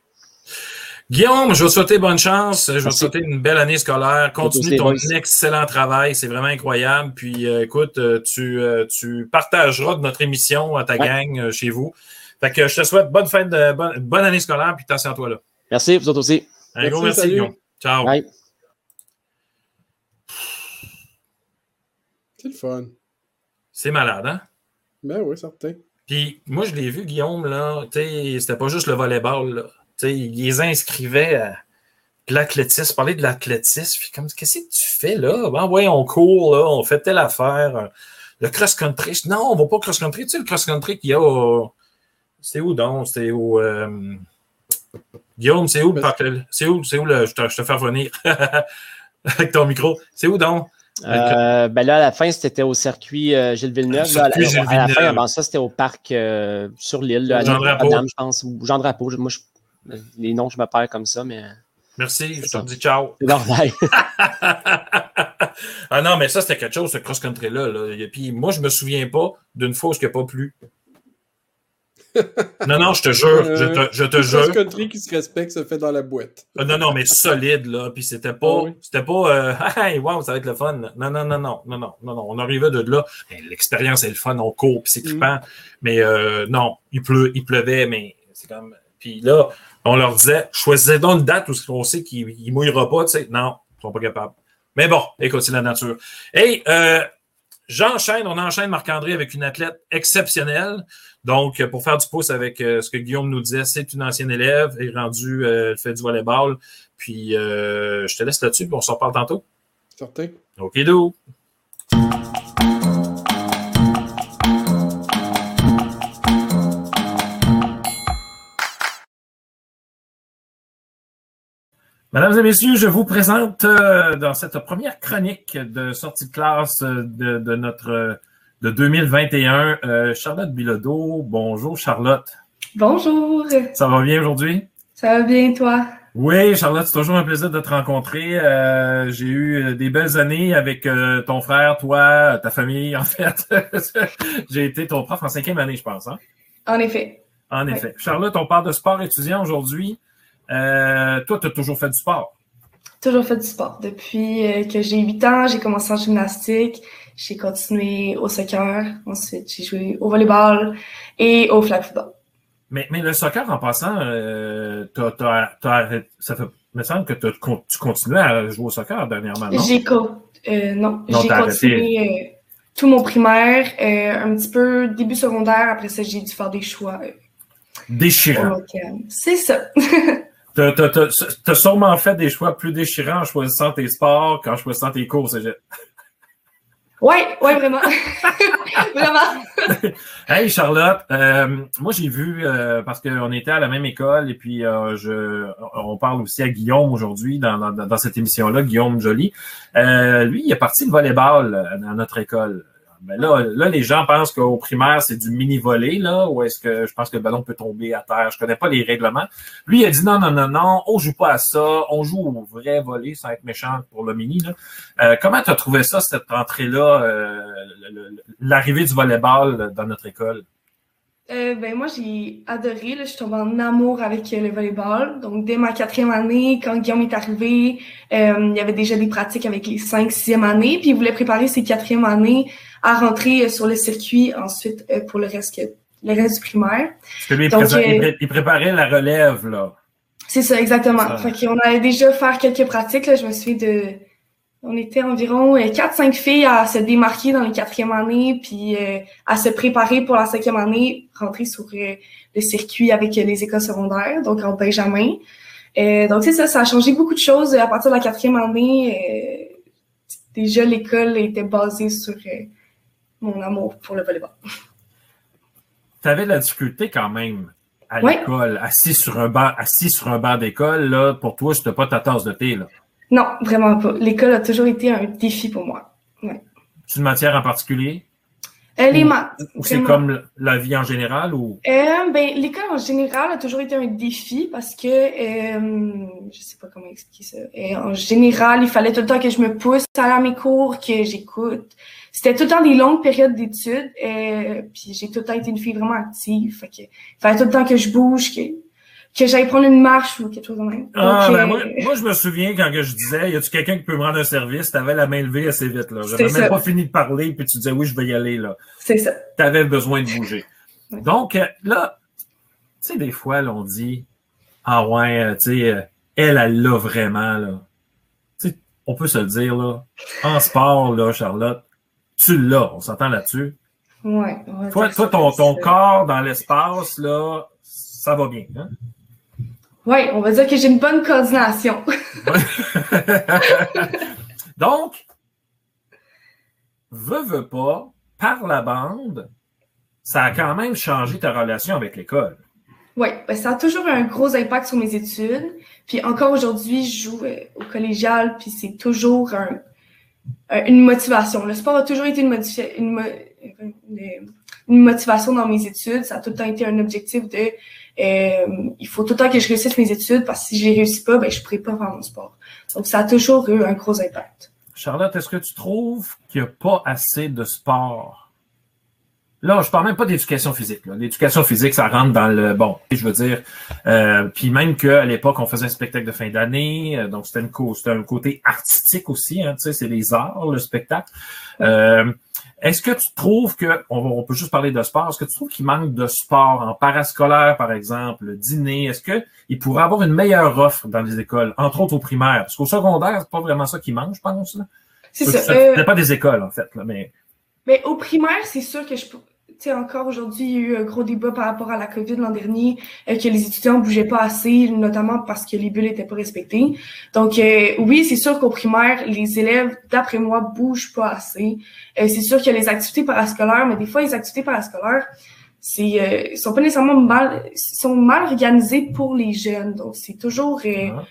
Guillaume, je vais te souhaiter bonne chance. Je vais te souhaiter une belle année scolaire. Continue ton excellent travail. C'est vraiment incroyable. Puis, euh, écoute, euh, tu, euh, tu partageras de notre émission à ta gang chez vous. Fait que je te souhaite bonne fin de bonne, année scolaire. Puis, attention à toi là. Merci, vous autres aussi. Un gros merci, Guillaume. Ciao. C'est le fun. C'est malade, hein? Ben oui, certain. Puis, moi, je l'ai vu, Guillaume, là. Tu sais, c'était pas juste le volleyball, là ils les inscrivaient à l'athlétisme, parler de l'athlétisme. Puis comme, qu'est-ce que tu fais là? Ben ouais, on court, là, on fait telle affaire. Le cross-country. Non, on va pas cross-country. Tu sais, le cross-country qu'il y a au... C'est où donc? C'est où... Euh... Guillaume, c'est où le parc? C'est où, c'est où le... Je te, je te fais venir avec ton micro. C'est où donc? Euh, ben là, à la fin, c'était au circuit euh, Gilles Villeneuve. à, la, fin, avant ça, c'était au parc euh, sur l'île, à Jean Drapeau. je pense, ou Jean Drapeau. Moi, je les noms, je me perds comme ça, mais. Merci, je te dis ciao. Normal. ah non, mais ça, c'était quelque chose, ce cross-country-là. Là. Et puis, moi, je me souviens pas d'une fois où il n'y a pas plu. non, non, je te jure, je te, je te jure. cross-country qui se respecte se fait dans la boîte. Ah, non, non, mais solide, là. Puis c'était pas, ah c'était pas, euh, hey, wow, ça va être le fun. Non, non, non, non, non, non, non, non. On arrivait de là. L'expérience est le fun, on court, puis c'est mm. trippant. Mais euh, non, il pleut, il pleuvait, mais c'est comme. Puis là, on leur disait, choisissez donc une date où on sait qu'il ne mouillera pas. Tu sais. Non, ils ne sont pas capables. Mais bon, écoute, c'est la nature. Hey, euh, j'enchaîne, on enchaîne Marc-André avec une athlète exceptionnelle. Donc, pour faire du pouce avec euh, ce que Guillaume nous disait, c'est une ancienne élève, elle est rendue, euh, elle fait du volleyball. Puis, je te laisse là-dessus, puis on s'en reparle tantôt. Certain. OK, do. Mesdames et messieurs, je vous présente euh, dans cette première chronique de sortie de classe euh, de, notre euh, de 2021 Charlotte Bilodeau. Bonjour Charlotte. Bonjour. Ça va bien aujourd'hui? Ça va bien, toi? Oui, Charlotte, c'est toujours un plaisir de te rencontrer. J'ai eu des belles années avec ton frère, toi, ta famille, en fait. J'ai été ton prof en cinquième année, je pense. Hein? En effet. En effet. Charlotte, on parle de sport étudiant aujourd'hui. Euh, toi, tu as toujours fait du sport? Toujours fait du sport. Depuis euh, que j'ai 8 ans, j'ai commencé en gymnastique, j'ai continué au soccer, ensuite j'ai joué au volleyball et au flag football. Mais, mais le soccer, en passant, euh, ça fait, me semble que tu continuais à jouer au soccer dernièrement, non? J'ai euh, non, j'ai continué tout mon primaire, un petit peu début secondaire. Après ça, j'ai dû faire des choix. Déchirants. C'est ça. Tu as, sûrement fait des choix plus déchirants en choisissant tes sports qu'en choisissant tes cours, c'est Oui, oui, vraiment. vraiment. hey Charlotte, euh, moi j'ai vu, euh, parce qu'on était à la même école et puis euh, je, on parle aussi à Guillaume aujourd'hui dans, dans, dans, cette émission-là, Guillaume Joly. lui, il est parti de volleyball à notre école. Mais là, là, les gens pensent qu'au primaire, c'est du mini-volley, là, ou est-ce que je pense que le ballon peut tomber à terre? Je connais pas les règlements. Lui, il a dit non, non, non, non, on joue pas à ça, on joue au vrai volley, sans être méchant pour le mini. Là. Euh, comment tu as trouvé ça, cette entrée-là, euh, l'arrivée du volleyball dans notre école? Euh, ben moi, j'ai adoré. Là, je suis tombée en amour avec le volleyball. Donc, dès ma quatrième année, quand Guillaume est arrivé, il y avait déjà des pratiques avec les cinq, sixième années. Puis, il voulait préparer ses quatrième années à rentrer euh, sur le circuit ensuite euh, pour le reste, le reste du primaire. Donc, euh, il, préparait la relève, là. C'est ça, exactement. On allait déjà faire quelques pratiques. Là. Je me souviens de On était environ 4-5 filles à se démarquer dans les quatrième année, puis à se préparer pour la cinquième année, rentrer sur le circuit avec les écoles secondaires, donc en Benjamin. donc c'est ça, ça a changé beaucoup de choses à partir de la quatrième année. déjà, l'école était basée sur mon amour pour le volleyball. Tu avais de la difficulté quand même à l'école, assis sur un banc, assis sur un banc d'école, là, pour toi, c'était pas ta tasse de thé, là. Non, vraiment pas. L'école a toujours été un défi pour moi. Ouais. C'est une matière en particulier? Euh, les maths. Ou c'est comme la vie en général ou? Euh, ben, l'école en général a toujours été un défi parce que, euh, je sais pas comment expliquer ça. Euh, en général, il fallait tout le temps que je me pousse à mes cours, que j'écoute. C'était tout le temps des longues périodes d'études. Euh, puis j'ai tout le temps été une fille vraiment active. Fait que, il fallait tout le temps que je bouge, que, que j'aille prendre une marche ou quelque chose de même. Ah, ben, moi, moi, je me souviens quand je disais, y a-tu quelqu'un qui peut me rendre un service? T'avais la main levée assez vite, là. J'avais même pas fini de parler, puis tu disais, oui, je vais y aller, là. C'est ça. T'avais besoin de bouger. Donc, euh, là, tu sais, des fois, là, on dit, ah ouais, euh, tu sais, euh, elle, elle l'a vraiment, là. Tu sais, on peut se le dire, là. En sport, là, Charlotte, tu l'as, on s'entend là-dessus? Ouais. toi, toi, ton, ton corps dans l'espace, là, ça va bien, hein? Oui, on va dire que j'ai une bonne coordination. Donc, veux, veux pas, par la bande, ça a quand même changé ta relation avec l'école. Oui, ben, ça a toujours eu un gros impact sur mes études. Puis encore aujourd'hui, je joue euh, au collégial, puis c'est toujours une motivation. Le sport a toujours été une, une, motivation dans mes études. Ça a tout le temps été un objectif de euh, il faut tout le temps que je réussisse mes études parce que si je les réussis pas, ben, je pourrais pas faire mon sport. Donc, ça a toujours eu un gros impact. Charlotte, est-ce que tu trouves qu'il n'y a pas assez de sport? Là, je parle même pas d'éducation physique. L'éducation physique, ça rentre dans le bon. Je veux dire, euh, puis même qu'à l'époque, on faisait un spectacle de fin d'année, euh, donc c'était un côté artistique aussi. Hein, tu sais, c'est les arts, le spectacle. Euh, est-ce que tu trouves que, on, peut juste parler de sport, est-ce que tu trouves qu'il manque de sport en parascolaire, par exemple, dîner? Est-ce qu'il pourrait avoir une meilleure offre dans les écoles, entre autres au primaire? Parce qu'au secondaire, c'est pas vraiment ça qui manque, je pense. C'est ça. ça euh... pas des écoles, en fait, là, mais. Mais au primaire, c'est sûr que je, sais, encore aujourd'hui, il y a eu un gros débat par rapport à la COVID l'an dernier, euh, que les étudiants bougeaient pas assez, notamment parce que les bulles étaient pas respectées. Donc, euh, oui, c'est sûr qu'au primaire, les élèves, d'après moi, bougent pas assez. Euh, c'est sûr qu'il y a les activités parascolaires, mais des fois, les activités parascolaires, c'est, sont pas nécessairement mal, sont mal organisées pour les jeunes. Donc, c'est toujours, ah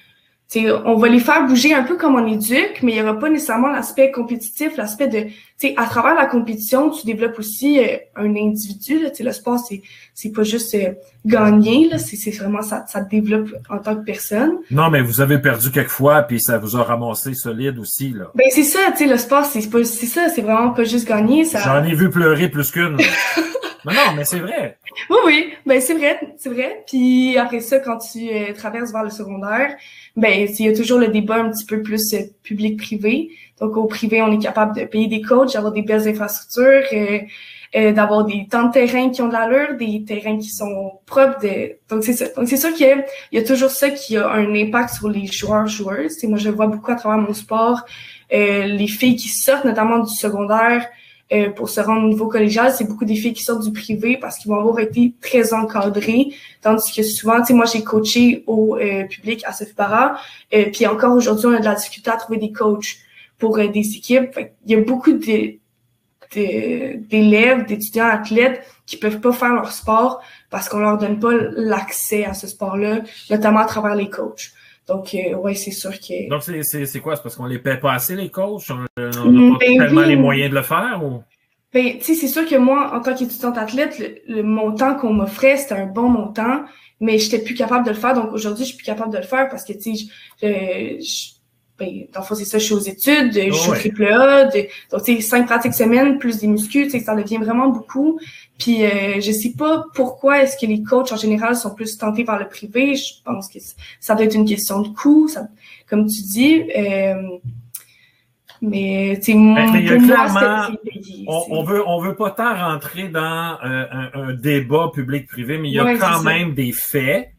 on va les faire bouger un peu comme on éduque, mais il n'y aura pas nécessairement l'aspect compétitif, l'aspect de, tu à travers la compétition, tu développes aussi euh, un individu. Là, le sport, c'est c'est pas juste euh, gagner, là, c'est vraiment ça, ça te développe en tant que personne. Non, mais vous avez perdu quelques fois, puis ça vous a ramassé solide aussi, là. Ben c'est ça, tu sais, le sport, c'est pas, c'est ça, c'est vraiment pas juste gagner. Ça... J'en ai vu pleurer plus qu'une. non, non, mais c'est vrai. Oui, oui, ben c'est vrai, c'est vrai. Puis après ça, quand tu euh, traverses vers le secondaire, ben il y a toujours le débat un petit peu plus euh, public-privé. Donc au privé, on est capable de payer des coachs, d'avoir des belles infrastructures, euh, euh, d'avoir des temps de terrain qui ont de l'allure, des terrains qui sont propres. De... Donc c'est ça. Donc c'est sûr qu'il y, a toujours ça qui a un impact sur les joueurs joueuses. moi je vois beaucoup à travers mon sport les filles qui sortent notamment du secondaire euh, pour se rendre au niveau collégial, c'est beaucoup des filles qui sortent du privé parce qu'ils vont avoir été très encadrées. Tandis que souvent, tu sais, moi, j'ai coaché au euh, public à Sophie Para. Euh, puis encore aujourd'hui, on a de la difficulté à trouver des coachs pour des équipes. Il y a beaucoup de d'élèves, d'étudiants athlètes qui peuvent pas faire leur sport parce qu'on leur donne pas l'accès à ce sport-là, notamment à travers les coachs. Donc, euh, oui, c'est sûr que. Donc, c'est quoi? C'est parce qu'on les paie pas assez, les coachs? On n'a pas ben tellement les moyens de le faire? Ou? Ben, tu sais, c'est sûr que moi, en tant qu'étudiante athlète, le, montant qu'on m'offrait, c'était un bon montant, mais j'étais plus capable de le faire. Donc, aujourd'hui, je suis plus capable de le faire parce que, tu sais, je, ben, dans le fond, c'est ça, je suis aux études, je suis triple A, donc, tu sais, cinq pratiques semaine, plus des muscles, tu sais, ça devient vraiment beaucoup. Puis euh, je sais pas pourquoi est-ce que les coachs en général sont plus tentés par le privé. Je pense que ça doit être une question de coût, ça, comme tu dis. Euh, mais tu sais, moi, on, on, veut on veut pas tant rentrer dans euh, un, débat public-privé, mais il y a quand même des faits.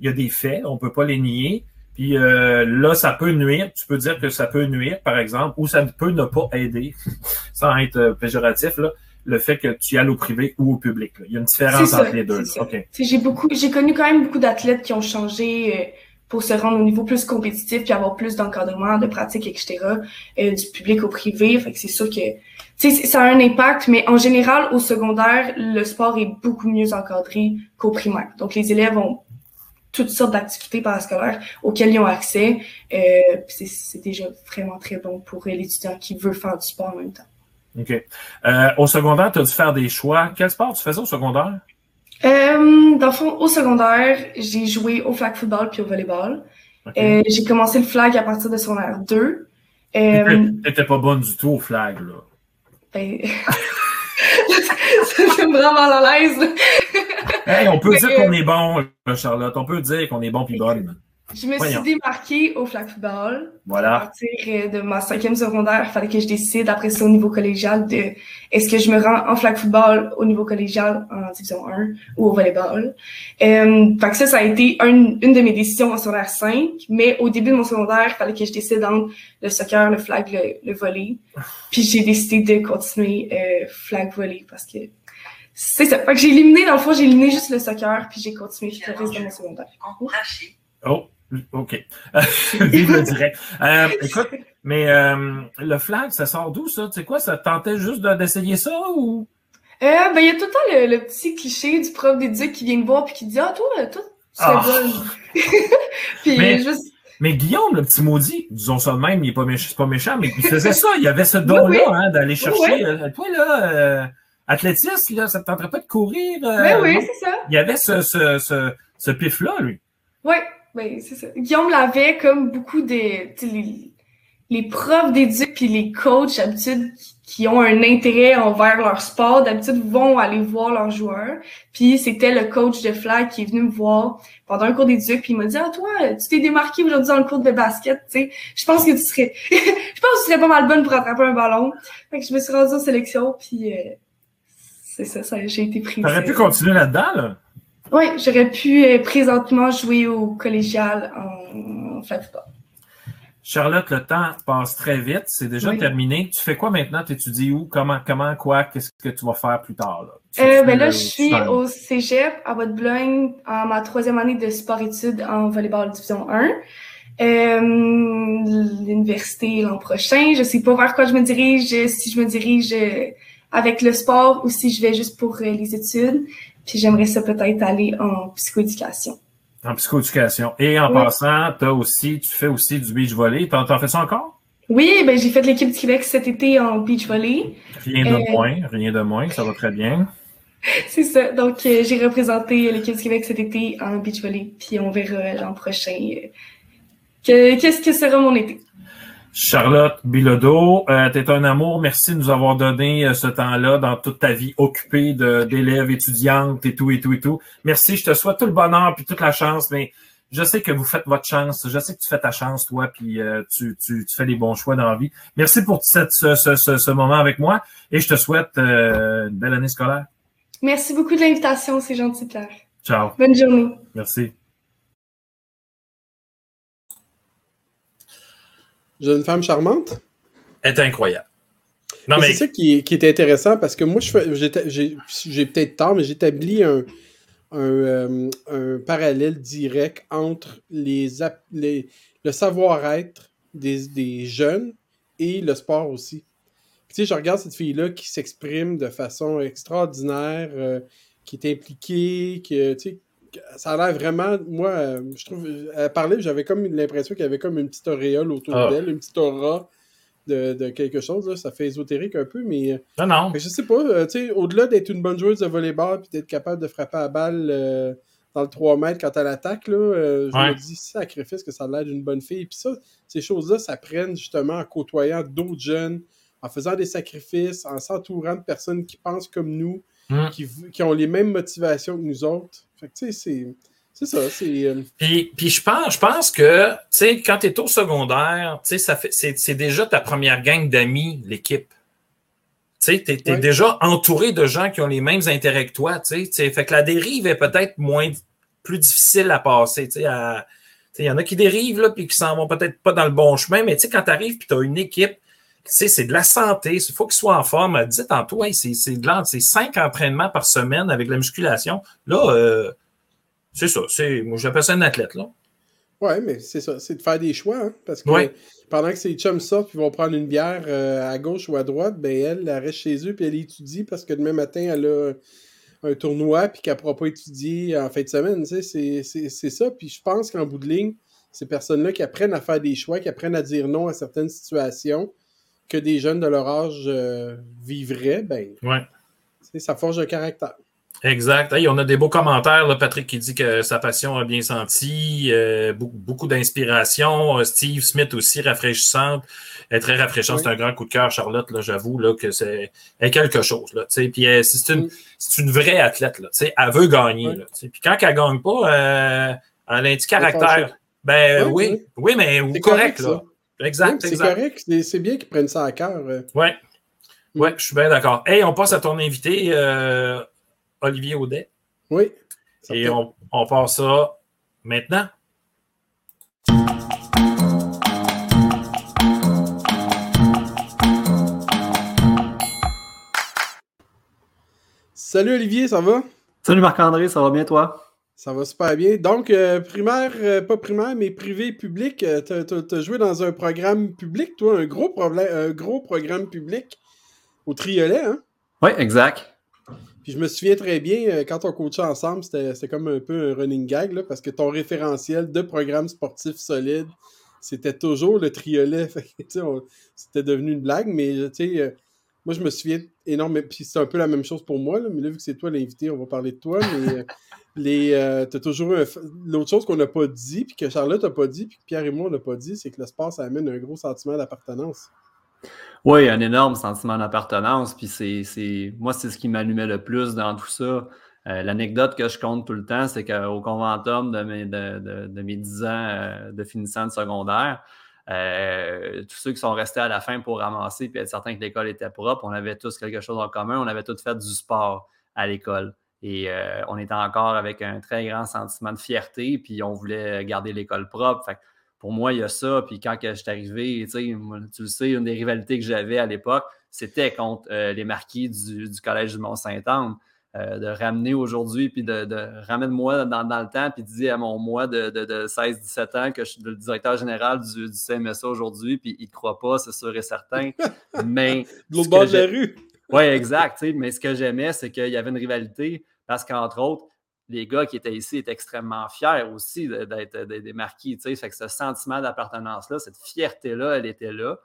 Il y a des faits, on peut pas les nier. Puis euh, là, ça peut nuire. Tu peux dire que ça peut nuire, par exemple, ou ça peut ne pas aider, sans être euh, péjoratif, là, le fait que tu y ailles au privé ou au public. Il y a une différence entre les deux. J'ai beaucoup, j'ai connu quand même beaucoup d'athlètes qui ont changé euh, pour se rendre au niveau plus compétitif puis avoir plus d'encadrement, de pratique, etc. Euh, du public au privé. Fait que c'est sûr que ça a un impact, mais en général, au secondaire, le sport est beaucoup mieux encadré qu'au primaire. Donc, les élèves ont toutes sortes d'activités parascolaires auxquelles ils ont accès. Euh, c'est déjà vraiment très bon pour l'étudiant qui veut faire du sport en même temps. OK. Euh, au secondaire, tu as dû faire des choix. Quel sport tu faisais au secondaire? Euh, dans le fond, au secondaire, j'ai joué au flag football puis au volleyball. Euh, j'ai commencé le flag à partir de secondaire 2. Euh, T'étais pas bonne du tout au flag, là. Ben... ça me vraiment à l'aise. hey, on peut dire qu'on est bon, Charlotte. On peut dire qu'on est bon puis bonne. Je me suis démarquée au flag football. Voilà. À partir de ma cinquième secondaire, il fallait que je décide après ça au niveau collégial de est-ce que je me rends en flag football au niveau collégial en division 1 ou au volleyball. Euh, fait que ça, ça a été une, une de mes décisions en secondaire 5. Mais au début de mon secondaire, il fallait que je décide entre le soccer, le flag, le, le volley. Puis j'ai décidé de continuer euh, flag volley parce que c'est ça. Fait que j'ai éliminé, dans le fond, j'ai éliminé juste le soccer, puis j'ai continué le reste de mon secondaire. Oh, OK. Vive le direct. Euh, écoute, mais euh, le flag, ça sort d'où, ça? Tu sais quoi, ça tentait juste d'essayer ça ou? Euh, ben, il y a tout le temps le, petit cliché du prof d'éduc qui vient me voir puis qui dit Ah, toi, toi, c'est ah. bon. puis mais, juste. Mais Guillaume, le petit maudit, disons ça de même, il est pas, méchant, pas méchant, mais il faisait ça. Il y avait ce don-là, hein, d'aller chercher. Euh, toi, là, euh, athlétisme, là, ça te tenterait pas de courir? Euh, ben oui, c'est ça. Il y avait ce, ce, ce, ce pif-là, lui. Oui. Ben, c'est ça. Guillaume l'avait comme beaucoup de. Les, les profs d'éduc puis les coachs, d'habitude, qui ont un intérêt envers leur sport, d'habitude, vont aller voir leurs joueurs. Puis c'était le coach de flag qui est venu me voir pendant un cours d'éduc, puis il m'a dit Ah, toi, tu t'es démarqué aujourd'hui dans le cours de basket, tu sais. Je pense que tu serais. je pense que tu serais pas mal bonne pour attraper un ballon. Fait que je me suis rendue en sélection, puis euh, c'est ça, ça j'ai été prise. T'aurais pu continuer là-dedans, là? Oui, j'aurais pu euh, présentement jouer au collégial en, football. Charlotte, le temps passe très vite. C'est déjà terminé. Tu fais quoi maintenant? Tu étudies où? Comment, comment, quoi? Qu'est-ce que tu vas faire plus tard? Là, euh, ben là, je suis au cégep à Bois-de-Boulogne en ma troisième année de sport-études en volleyball division 1. Euh, l'université l'an prochain. Je sais pas vers quoi je me dirige, si je me dirige avec le sport ou si je vais juste pour les études. Puis j'aimerais ça peut-être aller en psychoéducation. En psychoéducation. Et en passant, as aussi, tu fais aussi du beach volley. T'en, en fais ça encore? Oui, ben j'ai fait l'équipe du Québec cet été en beach volley. Rien de euh, moins, rien de moins, ça va très bien. C'est ça. Donc, euh, j'ai représenté l'équipe du Québec cet été en beach volley. Puis on verra l'an prochain euh, qu'est-ce que sera mon été. Charlotte Bilodeau, euh, tu es un amour. Merci de nous avoir donné euh, ce temps-là dans toute ta vie occupée d'élèves, étudiantes et tout, et tout, et tout. Merci. Je te souhaite tout le bonheur puis toute la chance, mais je sais que vous faites votre chance. Je sais que tu fais ta chance, toi, puis euh, tu, tu, tu, fais les bons choix dans la vie. Merci pour cette, ce, ce, ce, moment avec moi et je te souhaite une belle année scolaire. Merci beaucoup de l'invitation. C'est gentil, Pierre. Ciao. Bonne journée. Merci. Jeune femme charmante? Est incroyable. mais... C'est ça qui, qui, est intéressant parce que moi, j'ai peut-être tort, mais j'établis un, un, euh, un, parallèle direct entre les, les le savoir-être des, des, jeunes et le sport aussi. Tu sais, je regarde cette fille-là qui s'exprime de façon extraordinaire, euh, qui est impliquée, qui, tu sais, ça a l'air vraiment, moi, euh, je trouve, elle parlait, j'avais comme l'impression qu'il y avait comme une petite auréole autour ah. d'elle, une petite aura de, quelque chose, ça fait ésotérique un peu, mais... Euh, non, non. Je sais pas, euh, tu sais, au-delà d'être une bonne joueuse de volleyball puis d'être capable de frapper à balle dans le 3 mètres quand elle attaque, là, je me dis, sacrifice que ça a l'air d'une bonne fille, puis ça, ces choses-là, ça prenne justement en côtoyant d'autres jeunes, en faisant des sacrifices, en s'entourant de personnes qui pensent comme nous, hmm. qui, qui ont les mêmes motivations que nous autres. Fait que, tu sais, c'est. C'est ça, c'est. Euh, puis, puis je pense, je pense que, tu sais, quand tu es au secondaire, tu sais, ça fait, c'est, déjà ta première gang d'amis, l'équipe. Tu sais, tu es, déjà entouré de gens qui ont les mêmes intérêts que toi, tu sais. Fait que la dérive est peut-être moins, plus difficile à passer, tu sais, à, Il y en a qui dérivent, là, puis qui s'en vont peut-être pas dans le bon chemin, mais quand tu arrives, puis tu as une équipe, c'est de la santé, il faut qu'ils soient en forme. Dis tantôt, c'est de c'est cinq entraînements par semaine avec la musculation. Là, euh, c'est ça. Moi, j'appelle ça un athlète, là. Oui, mais c'est ça, c'est de faire des choix, hein, parce que pendant que ses chums sortent puis vont prendre une bière euh, à gauche ou à droite, ben elle, elle reste chez eux puis elle étudie parce que demain matin, elle a un tournoi puis qu'elle ne pourra pas étudier en fin de semaine. Tu sais, c'est ça. Puis je pense qu'en bout de ligne, ces personnes-là qui apprennent à faire des choix, qui apprennent à dire non à certaines situations que des jeunes de leur âge euh, vivraient, ben, ouais. ça forge un caractère. Exact. on a des beaux commentaires. Là, Patrick qui dit que sa passion a bien senti, euh, beaucoup, d'inspiration. Euh, Steve Smith aussi, rafraîchissante. Elle est très rafraîchissante. C'est un grand coup de cœur, Charlotte. Là, j'avoue là, que c'est quelque chose. Là, puis c'est une, une vraie athlète. Là, elle veut gagner. Là, puis quand elle ne gagne pas, euh, elle a un petit caractère. Ben oui, oui, mais correct. correct là. Exact. c'est correct. C'est bien qu'ils prennent ça à cœur. Oui. Ouais, je suis bien d'accord. Hey, on passe à ton invité. Olivier Audet. Oui. Et on, on part ça maintenant. Salut Olivier, ça va? Salut Marc-André, ça va bien toi? Ça va super bien. Donc, euh, primaire, euh, pas primaire, mais privé public, euh, tu as, joué dans un programme public, toi, un gros, problème, un gros programme public au Triolet, hein? Oui, exact je me souviens très bien, euh, quand on coachait ensemble, c'était comme un peu un running gag, là, parce que ton référentiel de programme sportif solide, c'était toujours le triolet. C'était devenu une blague, mais euh, moi, je me souviens énormément. Puis c'est un peu la même chose pour moi, mais là, vu que c'est toi l'invité, on va parler de toi. Mais euh, les, t'as toujours l'autre chose qu'on n'a pas dit, puis que Charlotte n'a pas dit, puis que Pierre et moi, on n'a pas dit, c'est que le sport, ça amène un gros sentiment d'appartenance. Oui, un énorme sentiment d'appartenance. Puis c'est, moi, c'est ce qui m'allumait le plus dans tout ça. Euh, l'anecdote que je compte tout le temps, c'est qu'au conventum de mes, de, mes 10 ans euh, de finissant de secondaire, euh, tous ceux qui sont restés à la fin pour ramasser puis être certains que l'école était propre, on avait tous quelque chose en commun. On avait tous fait du sport à l'école. Et on était encore avec un très grand sentiment de fierté, puis on voulait garder l'école propre. Pour moi, il y a ça. Puis quand je suis arrivé, tu le sais, une des rivalités que j'avais à l'époque, c'était contre euh, les marquis du, Collège du Mont-Saint-Anne. Euh, de ramener aujourd'hui, puis de, de ramène-moi dans, le temps, puis de dire à mon moi de, 16-17 ans que je suis le directeur général du, CMSA aujourd'hui, puis il ne croit pas, c'est sûr et certain. Mais. L'autre bord de la rue. Oui, exact. Mais ce que j'aimais, c'est qu'il y avait une rivalité parce qu'entre autres, les gars qui étaient ici étaient extrêmement fiers aussi d'être des marquis. Fait que ce sentiment d'appartenance-là, cette fierté-là, elle était là.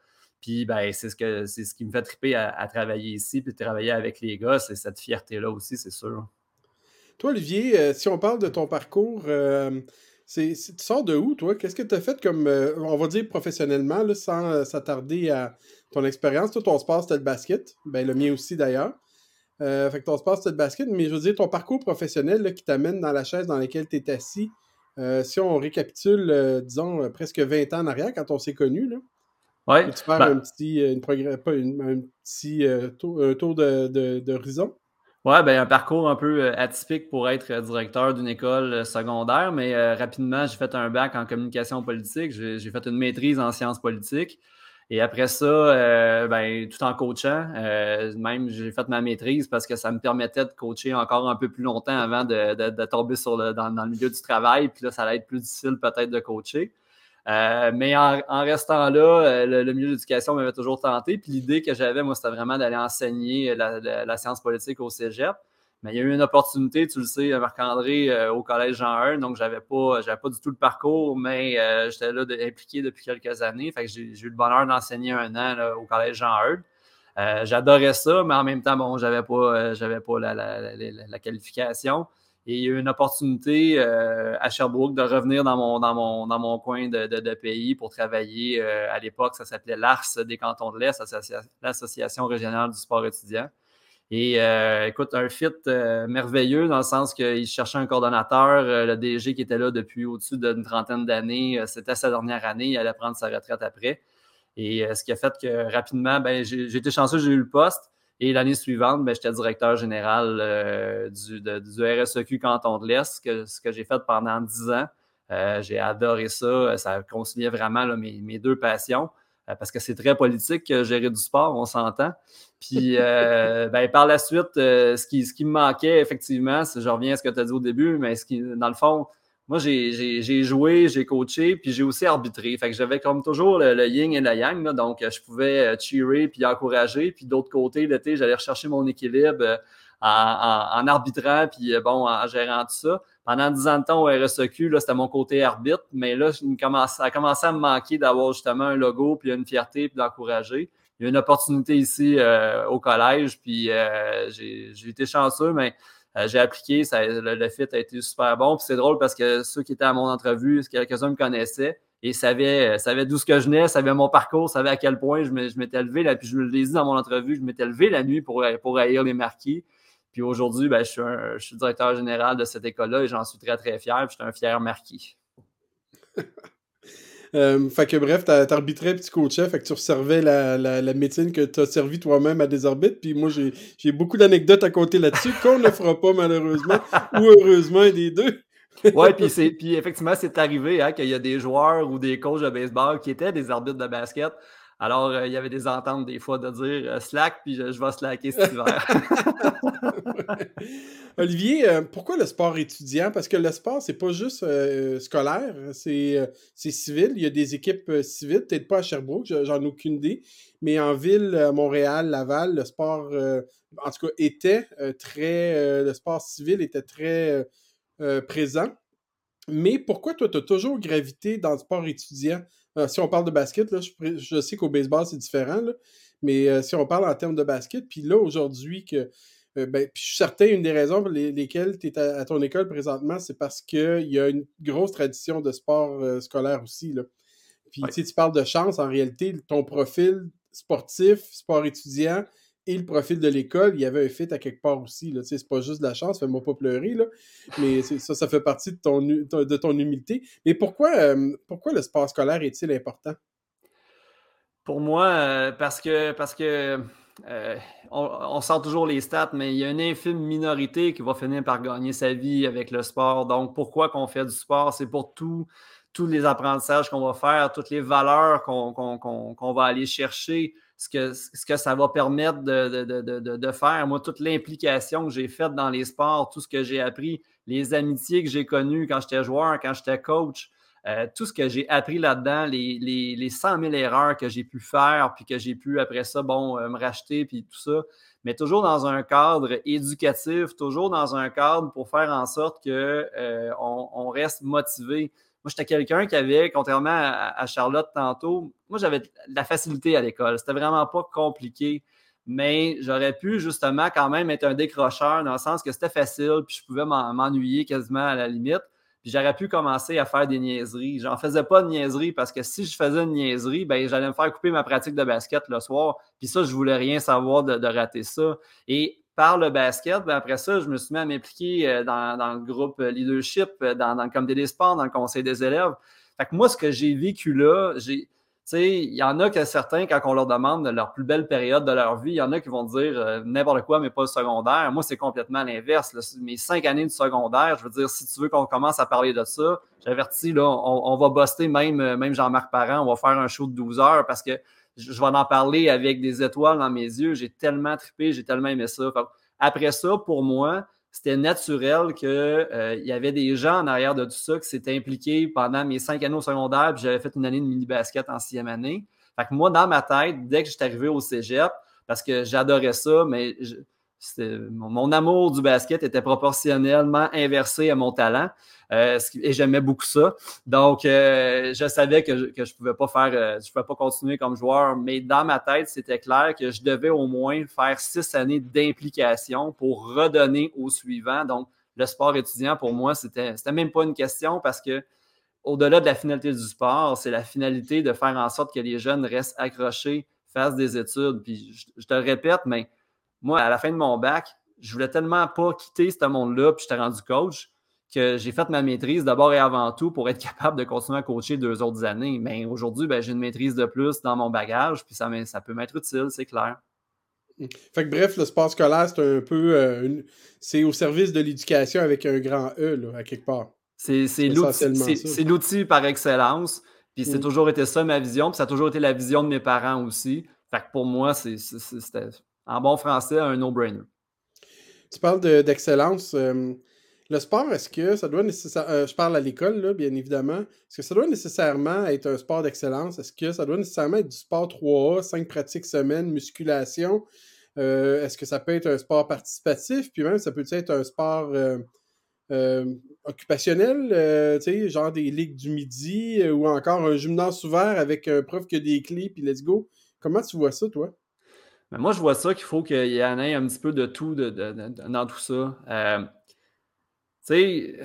Puis ben, c'est ce, que, c'est ce qui me fait triper à, travailler ici, puis travailler avec les gars, c'est cette fierté-là aussi, c'est sûr. Toi, Olivier, euh, si on parle de ton parcours, euh, tu sors de où, toi? Qu'est-ce que tu as fait comme, euh, on va dire professionnellement, sans s'attarder à ton expérience? Toi, ton sport, c'était le basket. Ben, le mien aussi, d'ailleurs. Fait que ton sport, c'est le basket, mais je veux dire, ton parcours professionnel qui t'amène dans la chaise dans laquelle tu es assis, si on récapitule, disons, presque 20 ans en arrière, quand on s'est connus, là, ouais, tu faire ben un petit, une pas un petit tour, tour d'horizon? Oui, ben, un parcours un peu atypique pour être directeur d'une école secondaire, mais rapidement, j'ai fait un bac en communication politique, j'ai fait une maîtrise en sciences politiques. Et après ça, euh, ben, tout en coachant, euh, même j'ai fait ma maîtrise parce que ça me permettait de coacher encore un peu plus longtemps avant de, tomber sur le, dans, le milieu du travail. Puis là, ça allait être plus difficile peut-être de coacher. Euh, mais en, restant là, le, milieu de l'éducation m'avait toujours tenté. Puis l'idée que j'avais, moi, c'était vraiment d'aller enseigner la, science politique au cégep. Mais il y a eu une opportunité, tu le sais, Marc-André, euh, au Collège Jean 1, donc j'avais pas, j'avais pas du tout le parcours, mais euh, j'étais là impliqué depuis quelques années. Fait que j'ai, eu le bonheur d'enseigner un an au Collège Jean 1. Euh, j'adorais ça, mais en même temps, bon, j'avais pas, j'avais pas la, qualification. Et il y a eu une opportunité à Sherbrooke de revenir dans mon, dans mon, dans mon coin de, pays pour travailler. à l'époque, ça s'appelait l'ARS des cantons de l'Est, l'Association régionale du sport étudiant. Et euh, écoute, un fit euh, merveilleux dans le sens qu'il cherchait un coordonnateur. Euh, le DG qui était là depuis au-dessus d'une trentaine d'années, c'était sa dernière année, il allait prendre sa retraite après. Et ce qui a fait que rapidement, ben, j'ai été chanceux, j'ai eu le poste. Et l'année suivante, ben, j'étais directeur général du, du, RSEQ Canton de l'Est, ce que, j'ai fait pendant dix ans. j'ai adoré ça. Ça conciliait vraiment mes, deux passions. parce que c'est très politique, gérer du sport, on s'entend. Puis ben, par la suite, ce, qui, ce qui me manquait, effectivement, je reviens à ce que tu as dit au début, mais ce qui, dans le fond, moi, j'ai joué, j'ai coaché, puis j'ai aussi arbitré. Fait que j'avais comme toujours le, yin et le yang. donc, je pouvais euh, cheerer puis encourager. Puis d'autre côté, l'été, j'allais rechercher mon équilibre euh, en, arbitrant puis euh, bon, en gérant tout ça. Pendant dix ans de temps au RSEQ, c'était mon côté arbitre. Mais là, ça a commencé à me manquer d'avoir justement un logo puis une fierté puis d'encourager. Il y a une opportunité ici au collège, puis j'ai été chanceux, mais euh, j'ai appliqué, ça, le, fit a été super bon. Puis c'est drôle parce que ceux qui étaient à mon entrevue, quelques-uns me connaissaient et savaient, savaient d'où ce que je venais, savaient mon parcours, savaient à quel point je m'étais levé. Là, puis je l'ai dit dans mon entrevue, je m'étais levé la nuit pour, pour haïr les marquis. Puis aujourd'hui, ben, je, suis je suis directeur général de cette école-là et j'en suis très, très fier. Je suis un fier marquis. Euh, fait que bref, t'arbitrais puis tu coachais, fait que tu servais la, la, médecine que tu as servi toi-même à des orbites. Puis moi, j'ai beaucoup d'anecdotes à compter là-dessus qu'on ne fera pas malheureusement, ou heureusement, des deux. oui, puis effectivement, c'est arrivé hein, qu'il y a des joueurs ou des coachs de baseball qui étaient des arbitres de basket. Alors, euh, il y avait des ententes des fois de dire euh, slack, puis je, vais slacker cet hiver. Olivier, euh, pourquoi le sport étudiant? Parce que le sport, c'est pas juste scolaire, c'est civil. Il y a des équipes civiles, peut-être pas à Sherbrooke, j'en ai aucune idée, mais en ville, Montréal, Laval, le sport, en tout cas, était très. le sport civil était très présent. Mais pourquoi toi, tu as toujours gravité dans le sport étudiant? Euh, si on parle de basket, là, je, sais qu'au baseball, c'est différent, mais euh, si on parle en termes de basket, puis là, aujourd'hui, que euh, ben, je suis certain, une des raisons pour lesquelles tu es à, ton école présentement, c'est parce qu'il y a une grosse tradition de sport scolaire aussi. Là. Puis tu parles de chance, en réalité, ton profil sportif, sport étudiant, et le profil de l'école, il y avait un fit à quelque part aussi. C'est pas juste de la chance, fais-moi pas pleurer, mais ça, ça fait partie de ton, de ton humilité. Mais pourquoi, le sport scolaire est-il important? Pour moi, euh, parce que, parce euh, on, sort toujours les stats, mais il y a une infime minorité qui va finir par gagner sa vie avec le sport. Donc, pourquoi qu'on fait du sport? C'est pour tout, tous les apprentissages qu'on va faire, toutes les valeurs qu'on va aller chercher ce que, ce que ça va permettre de, faire. Moi, toute l'implication que j'ai faite dans les sports, tout ce que j'ai appris, les amitiés que j'ai connues quand j'étais joueur, quand j'étais coach, euh, tout ce que j'ai appris là-dedans, les, les, les 100 000 erreurs que j'ai pu faire, puis que j'ai pu après ça, bon, euh, me racheter, puis tout ça, mais toujours dans un cadre éducatif, toujours dans un cadre pour faire en sorte qu'on euh, on reste motivé. Moi, j'étais quelqu'un qui avait, contrairement à, Charlotte tantôt, moi, j'avais de la facilité à l'école. C'était vraiment pas compliqué. Mais j'aurais pu justement quand même être un décrocheur dans le sens que c'était facile, puis je pouvais m'ennuyer quasiment à la limite. Puis j'aurais pu commencer à faire des niaiseries. J'en faisais pas de niaiseries parce que si je faisais une niaiserie, ben j'allais me faire couper ma pratique de basket le soir. Puis ça, je voulais rien savoir de, rater ça. Et par le basket. Ben après ça, je me suis mis à m'impliquer euh, dans, le groupe leadership, euh, dans, le comité des sports, dans le conseil des élèves. Fait que moi, ce que j'ai vécu là, il y en a que certains, quand on leur demande leur plus belle période de leur vie, il y en a qui vont dire euh, n'importe quoi, mais pas le secondaire. Moi, c'est complètement l'inverse. Mes cinq années de secondaire, je veux dire, si tu veux qu'on commence à parler de ça, j'avertis, là, on, va buster même, même Jean-Marc Parent, on va faire un show de 12 heures parce que je, vais en parler avec des étoiles dans mes yeux. J'ai tellement trippé, j'ai tellement aimé ça. après ça, pour moi, c'était naturel qu'il euh, y avait des gens en arrière de tout ça qui s'étaient impliqués pendant mes cinq années au secondaire, puis j'avais fait une année de mini-basket en sixième année. Fait que moi, dans ma tête, dès que j'étais arrivé au cégep, parce que j'adorais ça, mais mon, amour du basket était proportionnellement inversé à mon talent. Euh, et j'aimais beaucoup ça. Donc, euh, je savais que je ne pouvais pas faire, euh, je pouvais pas continuer comme joueur, mais dans ma tête, c'était clair que je devais au moins faire six années d'implication pour redonner au suivant. Donc, le sport étudiant, pour moi, c'était, c'était même pas une question parce que au-delà de la finalité du sport, c'est la finalité de faire en sorte que les jeunes restent accrochés, fassent des études. Puis je, te le répète, mais moi, à la fin de mon bac, je voulais tellement pas quitter ce monde-là, puis j'étais rendu coach que j'ai fait ma maîtrise d'abord et avant tout pour être capable de continuer à coacher deux autres années. Mais aujourd'hui, ben, j'ai une maîtrise de plus dans mon bagage, puis ça, ça peut m'être utile, c'est clair. Fait que bref, le sport scolaire, c'est un peu. Euh, c'est au service de l'éducation avec un grand E, là, à quelque part. C'est l'outil par excellence. Puis c'est mm. toujours été ça ma vision. Puis ça a toujours été la vision de mes parents aussi. Fait que pour moi, c'était en bon français un no-brainer. Tu parles d'excellence. Euh, le sport, est-ce que ça doit nécessairement. Euh, je parle à l'école, bien évidemment. Est-ce que ça doit nécessairement être un sport d'excellence? Est-ce que ça doit nécessairement être du sport 3A, 5 pratiques semaine, musculation? Euh, est-ce que ça peut être un sport participatif? Puis même, ça peut être un sport occupationnel, tu sais, genre des ligues du midi ou encore un gymnase ouvert avec un prof qui a des clés, puis let's go. Comment tu vois ça, toi? Ben, moi, je vois ça qu'il faut qu'il y en ait un petit peu de tout dans tout ça. Sais,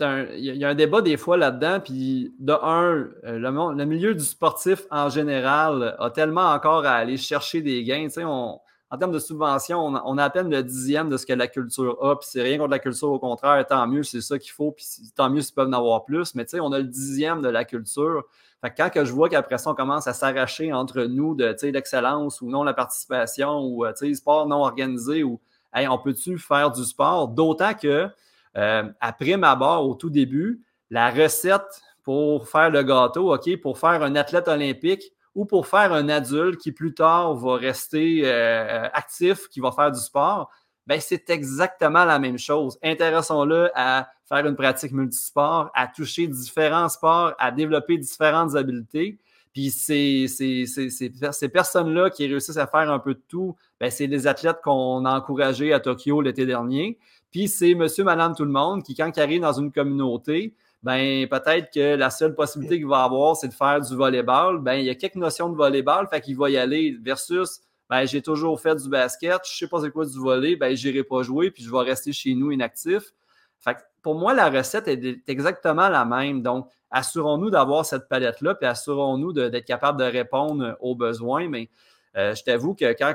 il y a un débat des fois là-dedans, puis de un, euh, le, le, milieu du sportif en général a tellement encore à aller chercher des gains. Tu sais, en termes de subvention, on, a à peine le dixième de ce que la culture a, puis c'est rien contre la culture, au contraire, tant mieux, c'est ça qu'il faut, puis tant mieux s'ils peuvent en avoir plus, mais tu sais, on a le dixième de la culture. Fait que quand que je vois qu'après ça, on commence à s'arracher entre nous de l'excellence ou non la participation ou euh, sport non organisé ou hey, on peut-tu faire du sport? D'autant que euh, après ma barre, au tout début, la recette pour faire le gâteau, OK, pour faire un athlète olympique ou pour faire un adulte qui plus tard va rester euh, actif, qui va faire du sport, ben c'est exactement la même chose. Intéressons-le à faire une pratique multisport, à toucher différents sports, à développer différentes habiletés. Puis ces, ces, ces personnes-là qui réussissent à faire un peu de tout, ben c'est les athlètes qu'on a encouragés à Tokyo l'été dernier. Puis c'est monsieur, madame, tout le monde qui, quand il arrive dans une communauté, ben peut-être que la seule possibilité qu'il va avoir, c'est de faire du volleyball. Ben il y a quelques notions de volleyball, fait qu'il va y aller versus ben j'ai toujours fait du basket, je sais pas c'est quoi du volley, ben j'irai pas jouer puis je vais rester chez nous inactif. Fait que pour moi la recette est exactement la même. Donc assurons-nous d'avoir cette palette là puis assurons-nous d'être capable de répondre aux besoins, mais je t'avoue que quand,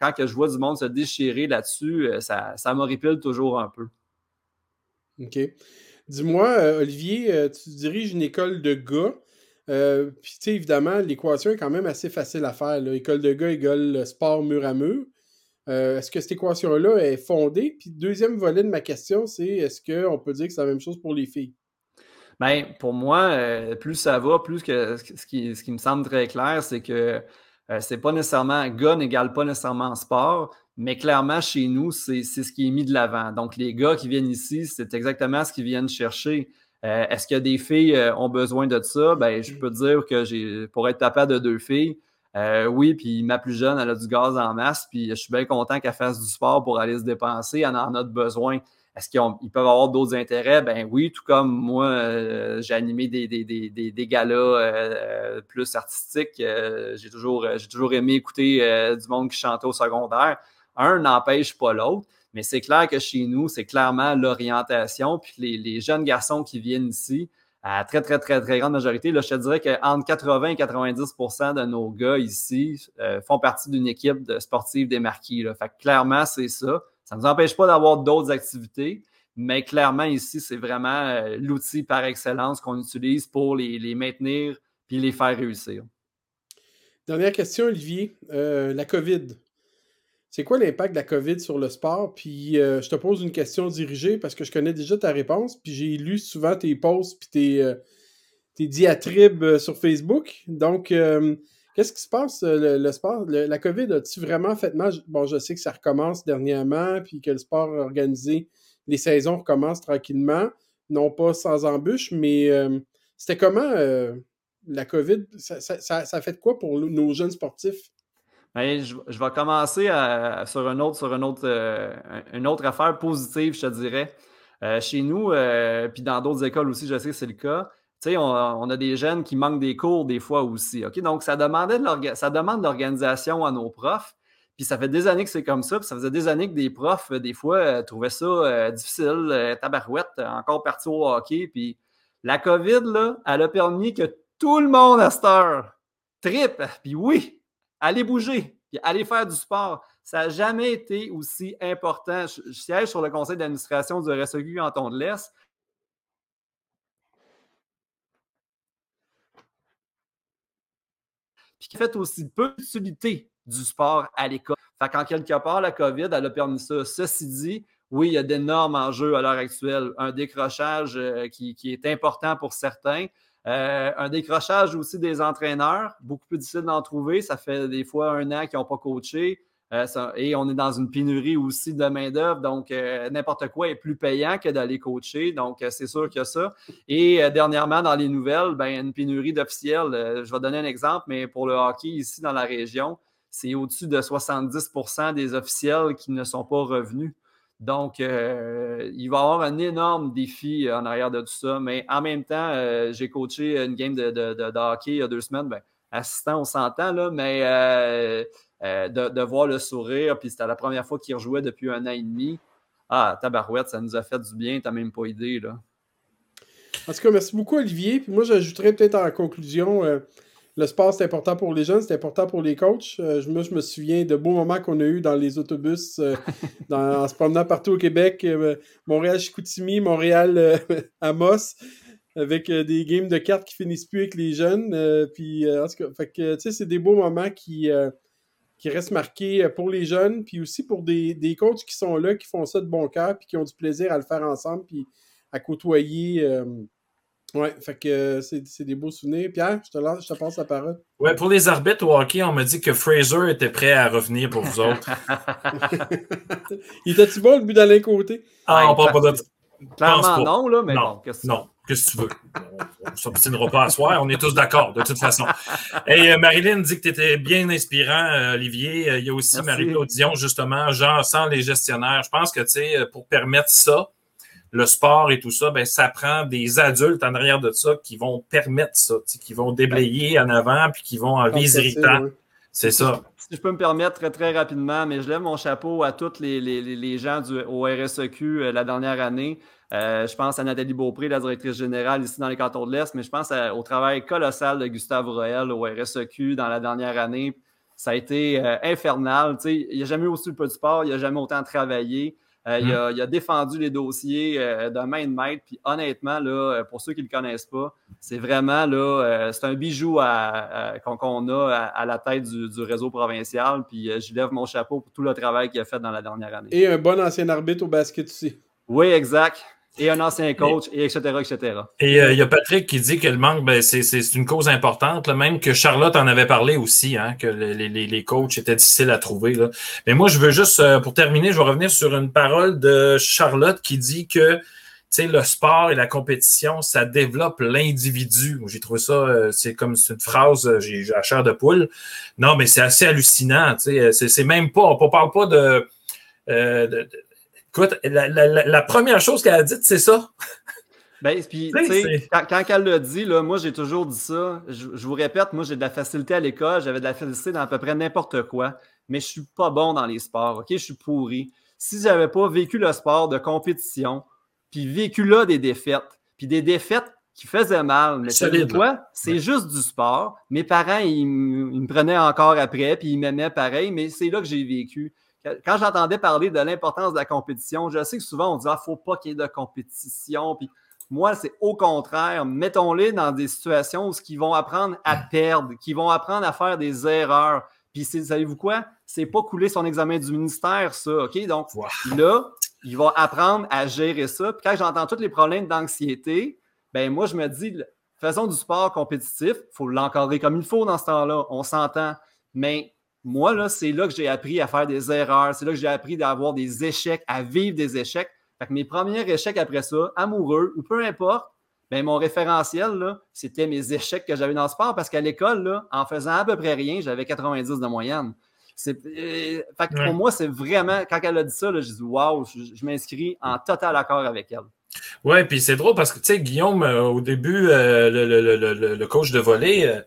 quand que je vois du monde se déchirer là-dessus, euh, ça, ça m'horripile toujours un peu. OK. Dis-moi, euh, Olivier, tu diriges une école de gars. Puis, tu sais, évidemment, l'équation est quand même assez facile à faire. École de gars égale sport mur à mur. est-ce que cette équation-là est fondée? Puis, deuxième volet de ma question, c'est est-ce qu'on peut dire que c'est la même chose pour les filles? Bien, pour moi, plus ça va, plus que ce qui, ce qui me semble très clair, c'est que euh, c'est pas nécessairement gars n'égale pas nécessairement sport, mais clairement chez nous, c'est ce qui est mis de l'avant. Donc, les gars qui viennent ici, c'est exactement ce qu'ils viennent chercher. Euh, est-ce que des filles euh, ont besoin de ça? Ben, je peux dire que j'ai pour être papa de deux filles, oui, puis ma plus jeune, elle a du gaz en masse, puis je suis bien content qu'elle fasse du sport pour aller se dépenser, elle en a besoin. Est-ce qu'ils peuvent avoir d'autres intérêts? Ben oui, tout comme moi, euh, j'ai animé des, galas euh, plus artistiques. Euh, j'ai toujours, aimé écouter du monde qui chantait au secondaire. Un n'empêche pas l'autre, mais c'est clair que chez nous, c'est clairement l'orientation. Puis les, jeunes garçons qui viennent ici, à très, très, très, très grande majorité, je te dirais qu'entre 80 et 90% de nos gars ici font partie d'une équipe de marquis. Là. Fait que clairement, c'est ça. Ça ne nous empêche pas d'avoir d'autres activités, mais clairement, ici, c'est vraiment euh, l'outil par excellence qu'on utilise pour les, maintenir puis les faire réussir. Dernière question, Olivier. Euh, la COVID. C'est quoi l'impact de la COVID sur le sport? Puis euh, je te pose une question dirigée parce que je connais déjà ta réponse, puis j'ai lu souvent tes posts puis tes, tes diatribes sur Facebook. Donc, Qu'est-ce qui se passe, euh, le, sport? la COVID a-tu vraiment fait mal? Bon, je sais que ça recommence dernièrement, puis que le sport organisé, les saisons recommencent tranquillement, non pas sans embûche, mais euh, c'était comment euh, la COVID? Ça, ça, fait quoi pour nos jeunes sportifs? Ben, je, vais commencer sur, un autre, sur une, autre, une autre affaire positive, je te dirais. chez nous, puis dans d'autres écoles aussi, je sais que c'est le cas on, a des jeunes qui manquent des cours des fois aussi. Donc, ça, demandait de ça demande de l'organisation à nos profs. Puis ça fait des années que c'est comme ça. Puis ça faisait des années que des profs, des fois, euh, trouvaient ça euh, difficile, euh, tabarouette, encore parti au hockey. Puis la COVID, là, elle a permis que tout le monde à cette heure tripe. Puis oui, allez bouger, puis allez faire du sport. Ça n'a jamais été aussi important. Je, siège sur le conseil d'administration du RSEQ Canton de l'Est. Puis qui fait aussi peu d'utilité du sport à l'école. Fait qu'en quelque part, la COVID, elle a permis ça. Ceci dit, oui, il y a d'énormes enjeux à l'heure actuelle. Un décrochage euh, qui, est important pour certains. Euh, un décrochage aussi des entraîneurs, beaucoup plus difficile d'en trouver. Ça fait des fois un an qu'ils n'ont pas coaché. Euh, et on est dans une pénurie aussi de main-d'œuvre. Donc, n'importe quoi est plus payant que d'aller coacher. Donc, c'est sûr qu'il y a ça. Et dernièrement, dans les nouvelles, ben, une pénurie d'officiels. je vais donner un exemple, mais pour le hockey ici dans la région, c'est au-dessus de 70% des officiels qui ne sont pas revenus. Donc, euh, il va y avoir un énorme défi en arrière de tout ça. Mais en même temps, euh, j'ai coaché une game de, de, hockey il y a deux semaines. Ben, assistant, on s'entend, là, mais euh, de, voir le sourire, puis c'était la première fois qu'il rejouait depuis un an et demi. Ah, tabarouette, ça nous a fait du bien, t'as même pas idée, là. En tout cas, merci beaucoup, Olivier. Puis moi, j'ajouterais peut-être en conclusion le sport, c'est important pour les jeunes, c'est important pour les coachs. Euh, moi, je me souviens de beaux moments qu'on a eu dans les autobus euh, en se promenant partout au Québec. Euh, Montréal-Chicoutimi, Montréal-Amos, avec des games de cartes qui finissent plus avec les jeunes. puis, en tout cas, fait que, c'est des beaux moments qui, qui restent marqués pour les jeunes, puis aussi pour des, des, coachs qui sont là, qui font ça de bon cœur, puis qui ont du plaisir à le faire ensemble, puis à côtoyer Ouais, fait que euh, c'est des beaux souvenirs. Pierre, je te, lance, je te passe la parole. Ouais, pour les arbitres au hockey, on m'a dit que Fraser était prêt à revenir pour vous autres. Il était-tu bon le but d'Alain Côté? Ah, on parle pas de Clairement non, là, mais non, bon, qu'est-ce que Non, qu'est-ce que tu veux? On ne s'obstinera pas à soir, on est tous d'accord, de toute façon. Et euh, Marilyn dit que tu étais bien inspirant, euh, Olivier. Il y a aussi Marie-Claude Dion, justement, genre sans les gestionnaires. Je pense que, tu sais, pour permettre ça, le sport et tout ça, ben, ça prend des adultes en arrière de ça qui vont permettre ça, qui vont déblayer en avant puis qui vont enlever les irritants. C'est ça. Si je peux me permettre très, très rapidement, mais je lève mon chapeau à tous les, les, les, gens du, au RSEQ euh, la dernière année. Euh, je pense à Nathalie Beaupré, la directrice générale ici dans les cantons de l'Est, mais je pense au travail colossal de Gustave Royal au RSEQ dans la dernière année. Ça a été euh, infernal. il n'y a jamais eu aussi peu de sport, il n'y a jamais autant travaillé. Euh, hum. il, a, défendu les dossiers euh, de main de maître. Puis honnêtement, là, euh, pour ceux qui ne le connaissent pas, c'est vraiment là, c'est un bijou qu'on a à, la tête du, réseau provincial. Puis je lève mon chapeau pour tout le travail qu'il a fait dans la dernière année. Et un bon ancien arbitre au basket aussi. Oui, exact et un ancien coach, et, etc., etc. Et euh, il y a Patrick qui dit que le manque, ben, c'est une cause importante, même que Charlotte en avait parlé aussi, hein, que les, les, les, coachs étaient difficiles à trouver. Là. Mais moi, je veux juste, euh, pour terminer, je vais revenir sur une parole de Charlotte qui dit que le sport et la compétition, ça développe l'individu. J'ai trouvé ça, euh, c'est comme une phrase, j'ai la chair de poule. Non, mais c'est assez hallucinant. C'est même pas, on ne parle pas de, de Écoute, la, première chose qu'elle a dite, c'est ça. Ben, puis, quand, quand, elle l'a dit, là, moi, j'ai toujours dit ça. Je, vous répète, moi, j'ai de la facilité à l'école, j'avais de la facilité dans à peu près n'importe quoi, mais je suis pas bon dans les sports, OK? Je suis pourri. Si j'avais pas vécu le sport de compétition, puis vécu là des défaites, puis des défaites qui faisaient mal, mais c'est quoi? C'est juste du sport. Mes parents, ils, ils, me prenaient encore après, puis ils m'aimaient pareil, mais c'est là que j'ai vécu quand j'entendais parler de l'importance de la compétition, je sais que souvent on dit Ah, faut pas qu'il y ait de compétition. Puis moi, c'est au contraire, mettons-les dans des situations où ils vont apprendre à perdre, qui vont apprendre à faire des erreurs. Puis savez-vous quoi? C'est pas couler son examen du ministère, ça. OK? Donc là, il va apprendre à gérer ça. Puis quand j'entends tous les problèmes d'anxiété, ben moi, je me dis, faisons du sport compétitif, il faut l'encadrer comme il faut dans ce temps-là. On s'entend. Mais moi, là, c'est là que j'ai appris à faire des erreurs. C'est là que j'ai appris d'avoir des échecs, à vivre des échecs. Fait que mes premiers échecs après ça, amoureux ou peu importe, ben, mon référentiel, c'était mes échecs que j'avais dans le sport parce qu'à l'école, en faisant à peu près rien, j'avais 90 de moyenne. Euh, fait que pour moi, c'est vraiment, quand elle a dit ça, là, j'ai dit Waouh, je, m'inscris en total accord avec elle. Oui, puis c'est drôle parce que, tu sais, Guillaume, euh, au début, euh, le, coach de volley,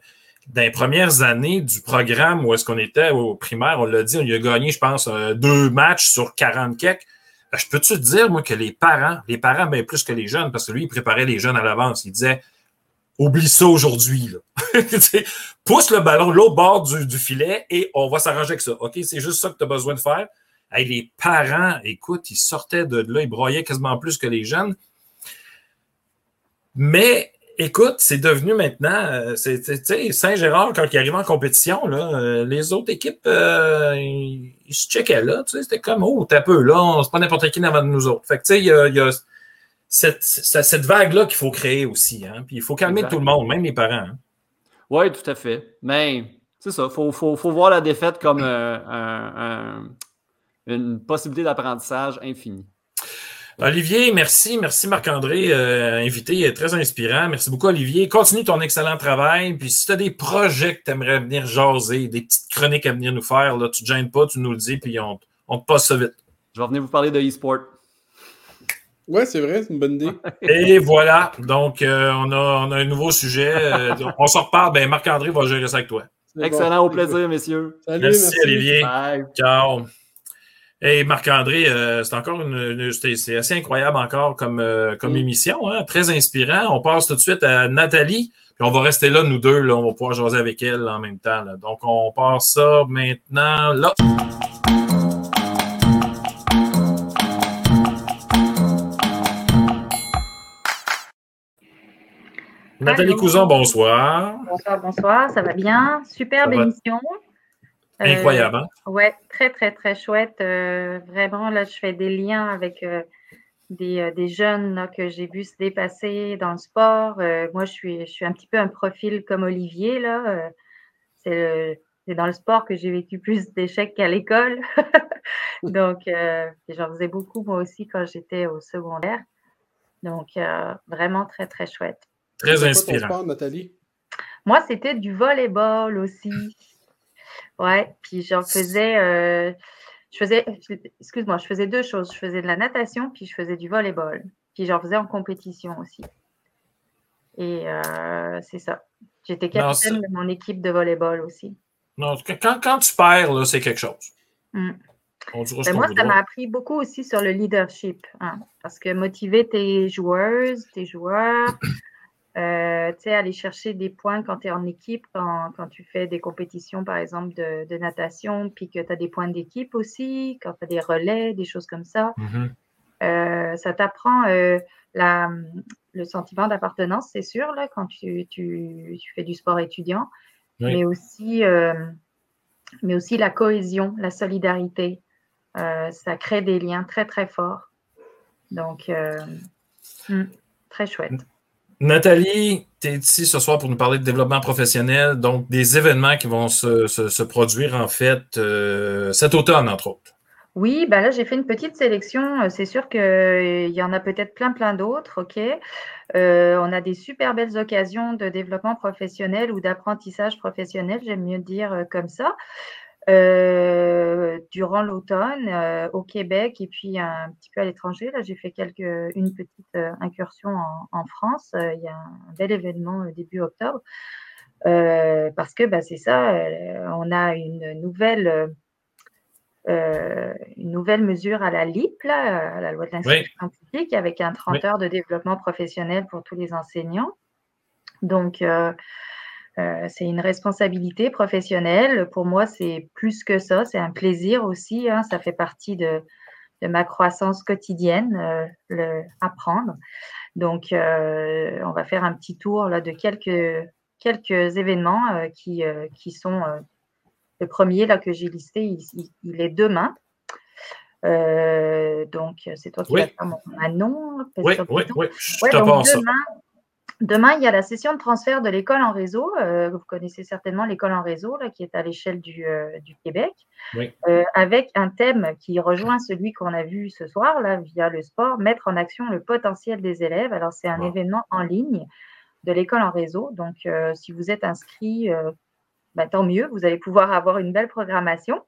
dans les premières années du programme où est-ce qu'on était au primaire, on l'a dit, on a gagné, je pense, euh, deux matchs sur 40 quelques. Ben, je peux-tu te dire, moi, que les parents, les parents, bien plus que les jeunes, parce que lui, il préparait les jeunes à l'avance. Il disait, oublie ça aujourd'hui. Pousse le ballon l'autre bord du, filet et on va s'arranger avec ça. OK, c'est juste ça que tu as besoin de faire. les parents, écoute, ils sortaient de là, ils broyaient quasiment plus que les jeunes. Mais Écoute, c'est devenu maintenant, euh, c'est Saint-Gérard, quand il arrive en compétition, là, euh, les autres équipes, euh, ils, se checkaient là. C'était comme, oh, t'es un peu là, c'est pas n'importe qui avant de nous autres. Fait que, tu sais, il y a, y a cette, cette vague-là qu'il faut créer aussi. Hein? Puis il faut calmer tout le monde, même les parents. Hein. Oui, tout à fait. Mais c'est ça, il faut, faut, faut, voir la défaite comme un, une possibilité d'apprentissage infinie. Olivier, merci. Merci Marc-André, euh, invité très inspirant. Merci beaucoup, Olivier. Continue ton excellent travail. Puis si tu as des projets que tu aimerais venir jaser, des petites chroniques à venir nous faire, là, tu ne te gênes pas, tu nous le dis, puis on, on te passe ça vite. Je vais venir vous parler de e-sport. Ouais, c'est vrai, c'est une bonne idée. Et voilà. Donc, euh, on, a, on, a, un nouveau sujet. Euh, on s'en reparle. Ben, Marc-André va gérer ça avec toi. Excellent, au plaisir, messieurs. merci, merci, Olivier. Bye. Ciao. Hey Marc-André, euh, c'est encore une, c'est assez incroyable encore comme, euh, comme émission, hein, très inspirant. On passe tout de suite à Nathalie, puis on va rester là, nous deux, là, on va pouvoir jaser avec elle en même temps. Donc, on passe ça maintenant là. Nathalie Cousin, bonsoir. Bonsoir, bonsoir, ça va bien? Superbe émission. Incroyable. Hein? Euh, ouais, très, très, très chouette. Euh, vraiment, là, je fais des liens avec euh, des, des, jeunes que j'ai vu se dépasser dans le sport. moi, je suis, je suis un petit peu un profil comme Olivier. là. c'est dans le sport que j'ai vécu plus d'échecs qu'à l'école. Donc, j'en faisais beaucoup moi aussi quand j'étais au secondaire. Donc, vraiment très, très chouette. Très inspirant. Sport, Nathalie? Moi, c'était du volleyball aussi. Ouais, puis j'en faisais, euh, je faisais, excuse-moi, je faisais deux choses. Je faisais de la natation, puis je faisais du volleyball. Puis j'en faisais en compétition aussi. Et euh, c'est ça. J'étais capitaine de mon équipe de volleyball aussi. Non, quand, quand tu perds, c'est quelque chose. Ben, moi, ça m'a appris beaucoup aussi sur le leadership. Hein, parce que motiver tes joueuses, tes joueurs, euh, tu sais, aller chercher des points quand tu es en équipe, quand, quand, tu fais des compétitions, par exemple, de, de natation, puis que tu as des points d'équipe aussi, quand tu as des relais, des choses comme ça. Mm-hmm. euh, ça t'apprend euh, la, le sentiment d'appartenance, c'est sûr, là, quand tu, tu, tu, fais du sport étudiant, oui. mais, aussi, euh, mais aussi la cohésion, la solidarité. Ça crée des liens très, très forts. Donc, hmm, très chouette. Nathalie, tu es ici ce soir pour nous parler de développement professionnel, donc des événements qui vont se, produire en fait euh, cet automne, entre autres. Oui, ben là, j'ai fait une petite sélection. C'est sûr qu'il y en a peut-être plein, plein d'autres. OK? Euh, on a des super belles occasions de développement professionnel ou d'apprentissage professionnel, j'aime mieux dire euh, comme ça. Euh, durant l'automne euh, au Québec et puis un petit peu à l'étranger. Là, j'ai fait quelques, une petite euh, incursion en, en France. il y a un bel événement début octobre parce que bah, c'est ça, on a une nouvelle. une nouvelle mesure à la LIP, là, à la loi de l'instruction oui. publique, avec un 30 oui. heures de développement professionnel pour tous les enseignants. Donc, euh, c'est une responsabilité professionnelle. Pour moi, c'est plus que ça. C'est un plaisir aussi. Hein. Ça fait partie de, de ma croissance quotidienne, euh, le apprendre. Donc, euh, on va faire un petit tour là, de quelques, quelques événements euh, qui, euh, qui sont le premier là, que j'ai listé. Il, il, est demain. donc, c'est toi qui oui. vas faire mon, nom. Oui, oui, oui, je ouais, donc, demain, Demain, il y a la session de transfert de l'école en réseau. Euh, vous connaissez certainement l'école en réseau, là, qui est à l'échelle du, euh, du, Québec, oui. euh, avec un thème qui rejoint celui qu'on a vu ce soir, là, via le sport, mettre en action le potentiel des élèves. Alors, c'est un wow. événement en ligne de l'école en réseau. Donc, si vous êtes inscrit, bah, tant mieux, vous allez pouvoir avoir une belle programmation.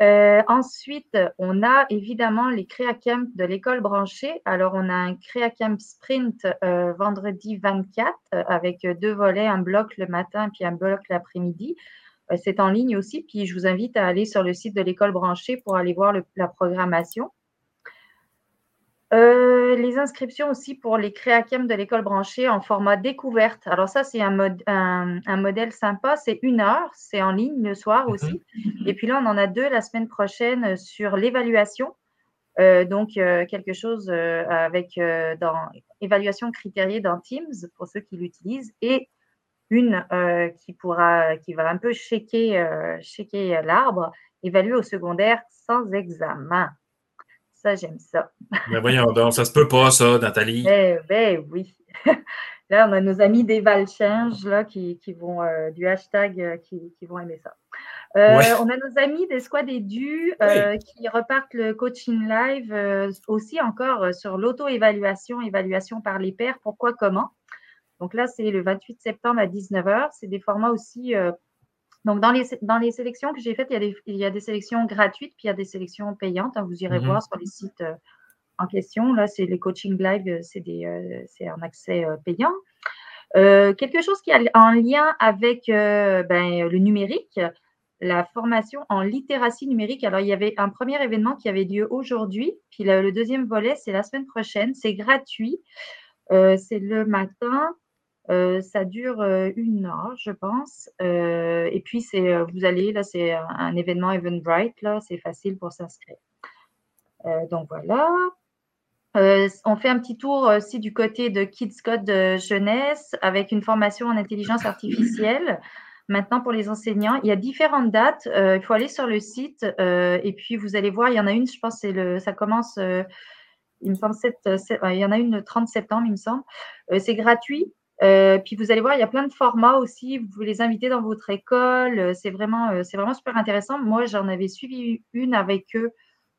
Euh, ensuite, on a évidemment les créacamps de l'école branchée. Alors, on a un créacamp sprint euh, vendredi 24 euh, avec deux volets, un bloc le matin puis un bloc l'après-midi. Euh, c'est en ligne aussi. Puis, je vous invite à aller sur le site de l'école branchée pour aller voir la programmation. Euh, les inscriptions aussi pour les créacamps de l'école branchée en format découverte. Alors ça, c'est un, mod un, un, modèle sympa. C'est une heure, c'est en ligne le soir aussi. Mm -hmm. Et puis là, on en a deux la semaine prochaine sur l'évaluation. donc, quelque chose avec dans évaluation critériée dans Teams pour ceux qui l'utilisent et une qui pourra, qui va un peu shaker, shaker l'arbre, évaluer au secondaire sans examen. Ça, j'aime ça. Mais voyons donc, ça se peut pas, ça, Nathalie. Eh ben oui. Là, on a nos amis des Valchange là, qui, qui vont, euh, du hashtag, euh, qui, qui, vont aimer ça. Euh, on a nos amis des Squad et Du qui repartent le coaching live aussi encore sur l'auto-évaluation, évaluation par les pairs, pourquoi, comment? Donc là, c'est le 28 septembre à 19h. C'est des formats aussi donc, dans les, dans les sélections que j'ai faites, il y, a des, il y a des sélections gratuites, puis il y a des sélections payantes. Hein. vous irez mm-hmm. voir sur les sites euh, en question. Là, c'est les coaching live, euh, c'est euh, un accès payant. quelque chose qui est en lien avec ben, le numérique, la formation en littératie numérique. Alors, il y avait un premier événement qui avait lieu aujourd'hui, puis le deuxième volet, c'est la semaine prochaine. C'est gratuit. c'est le matin euh, ça dure euh, une heure, je pense. Euh, et puis, c'est, vous allez, là, c'est un, événement Eventbrite, là, c'est facile pour s'inscrire. donc, voilà. on fait un petit tour aussi du côté de Kids Code Jeunesse avec une formation en intelligence artificielle. Maintenant, pour les enseignants, il y a différentes dates. il faut aller sur le site et puis vous allez voir, il y en a une, je pense, le, ça commence, il me semble, il y en a une le 30 septembre, il me semble. c'est gratuit. Euh, puis vous allez voir, il y a plein de formats aussi. Vous pouvez les inviter dans votre école. Euh, c'est vraiment, euh, c'est vraiment super intéressant. Moi, j'en avais suivi une avec eux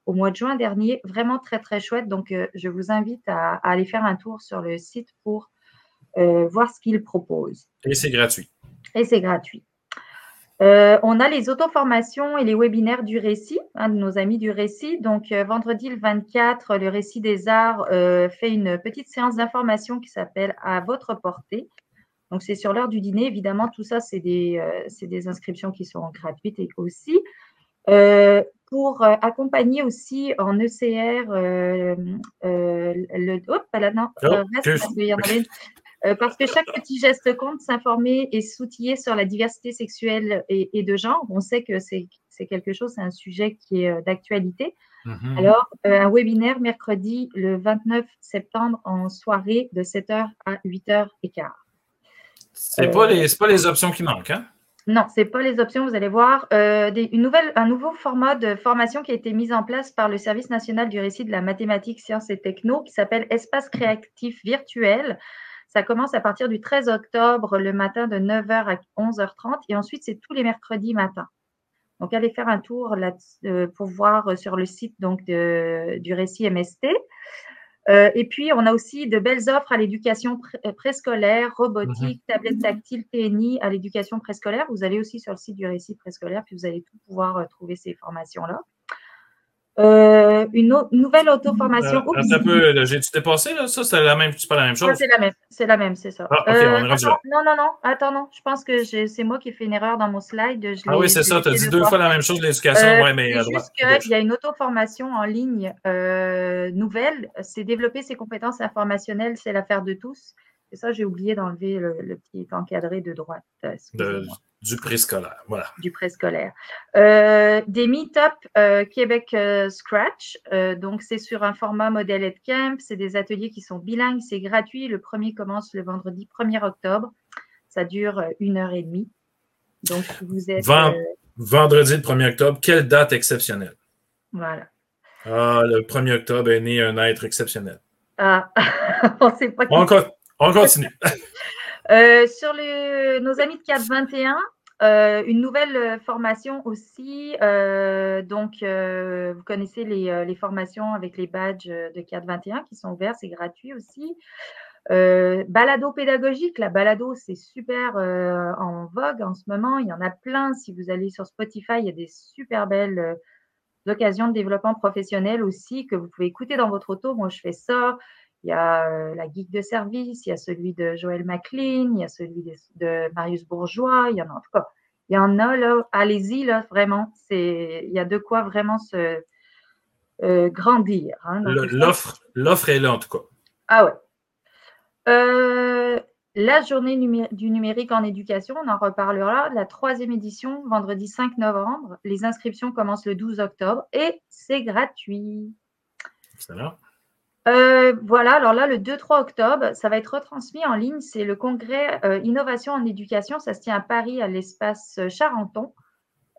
au mois de juin dernier. Vraiment très, très chouette. Donc, je vous invite à, aller faire un tour sur le site pour voir ce qu'ils proposent. Et c'est gratuit. Et c'est gratuit. Euh, on a les auto-formations et les webinaires du récit, un de nos amis du récit. Donc, euh, vendredi le 24, le récit des arts euh, fait une petite séance d'information qui s'appelle À votre portée. Donc, c'est sur l'heure du dîner. Évidemment, tout ça, c'est des, des, inscriptions qui sont gratuites et aussi. pour accompagner aussi en ECR le. Oh, là, non. il y en avait euh, parce que chaque petit geste compte, s'informer et s'outiller sur la diversité sexuelle et, de genre. On sait que c'est quelque chose, c'est un sujet qui est euh, d'actualité. Mhm. Alors, euh, un webinaire mercredi le 29 septembre en soirée de 7h à 8h15. Ce n'est pas, pas, les options qui manquent, hein? Non, ce n'est pas les options. Vous allez voir une nouvelle, un nouveau format de formation qui a été mis en place par le Service national du récit de la mathématique, sciences et techno qui s'appelle Espace créatif virtuel. Ça commence à partir du 13 octobre le matin de 9h à 11h30 et ensuite c'est tous les mercredis matin. Donc allez faire un tour là, euh, pour voir euh, sur le site donc, du récit MST. Euh, et puis, on a aussi de belles offres à l'éducation préscolaire, robotique, mhm. tablette tactile, TNI à l'éducation préscolaire. Vous allez aussi sur le site du récit préscolaire, puis vous allez tout pouvoir trouver ces formations-là. Euh, une nouvelle auto-formation. Euh, j'ai-tu dépassé, là? Ça, c'est la même, pas la même chose? c'est la même, c'est la même, c'est ça. Ah, ok, on est rendu là. Non, non, non, attends, non. Je pense que c'est moi qui ai fait une erreur dans mon slide. ah oui, c'est ça, tu as dit deux fois la même chose, l'éducation, euh, ouais, mais à droite. Juste il y a une auto-formation en ligne nouvelle. C'est développer ses compétences informationnelles, c'est l'affaire de tous. Et ça, j'ai oublié d'enlever le, petit encadré de droite. Du préscolaire, voilà. Du préscolaire. Euh, des meet-up euh, Québec euh, Scratch. donc, c'est sur un format modèle EdCamp. C'est des ateliers qui sont bilingues. C'est gratuit. Le premier commence le vendredi 1er octobre. Ça dure une heure et demie. Donc, vous êtes. vendredi le 1er octobre, quelle date exceptionnelle? Voilà. Ah, le 1er octobre est né un être exceptionnel. Ah, on ne sait pas. On continue. Euh, sur nos amis de 421, euh, une nouvelle euh, formation aussi. donc, vous connaissez les, formations avec les badges de 421 qui sont ouverts, c'est gratuit aussi. balado pédagogique, la balado, c'est super en vogue en ce moment. Il y en a plein. Si vous allez sur Spotify, il y a des super belles occasions de développement professionnel aussi que vous pouvez écouter dans votre auto. Moi, je fais ça. Il y a euh, la geek de service, il y a celui de Joël McLean, il y a celui de, Marius Bourgeois, il y en a en tout cas. Il y en a là, allez-y là, vraiment. C'est, il y a de quoi vraiment se euh, grandir. Hein, l'offre, l'offre est là en tout cas. Ah ouais. Euh, la journée du numérique en éducation, on en reparlera. La troisième édition, vendredi 5 novembre. Les inscriptions commencent le 12 octobre et c'est gratuit. Excellent. Euh, voilà, alors là, le 2-3 octobre, ça va être retransmis en ligne. C'est le congrès euh, Innovation en éducation. Ça se tient à Paris, à l'espace Charenton.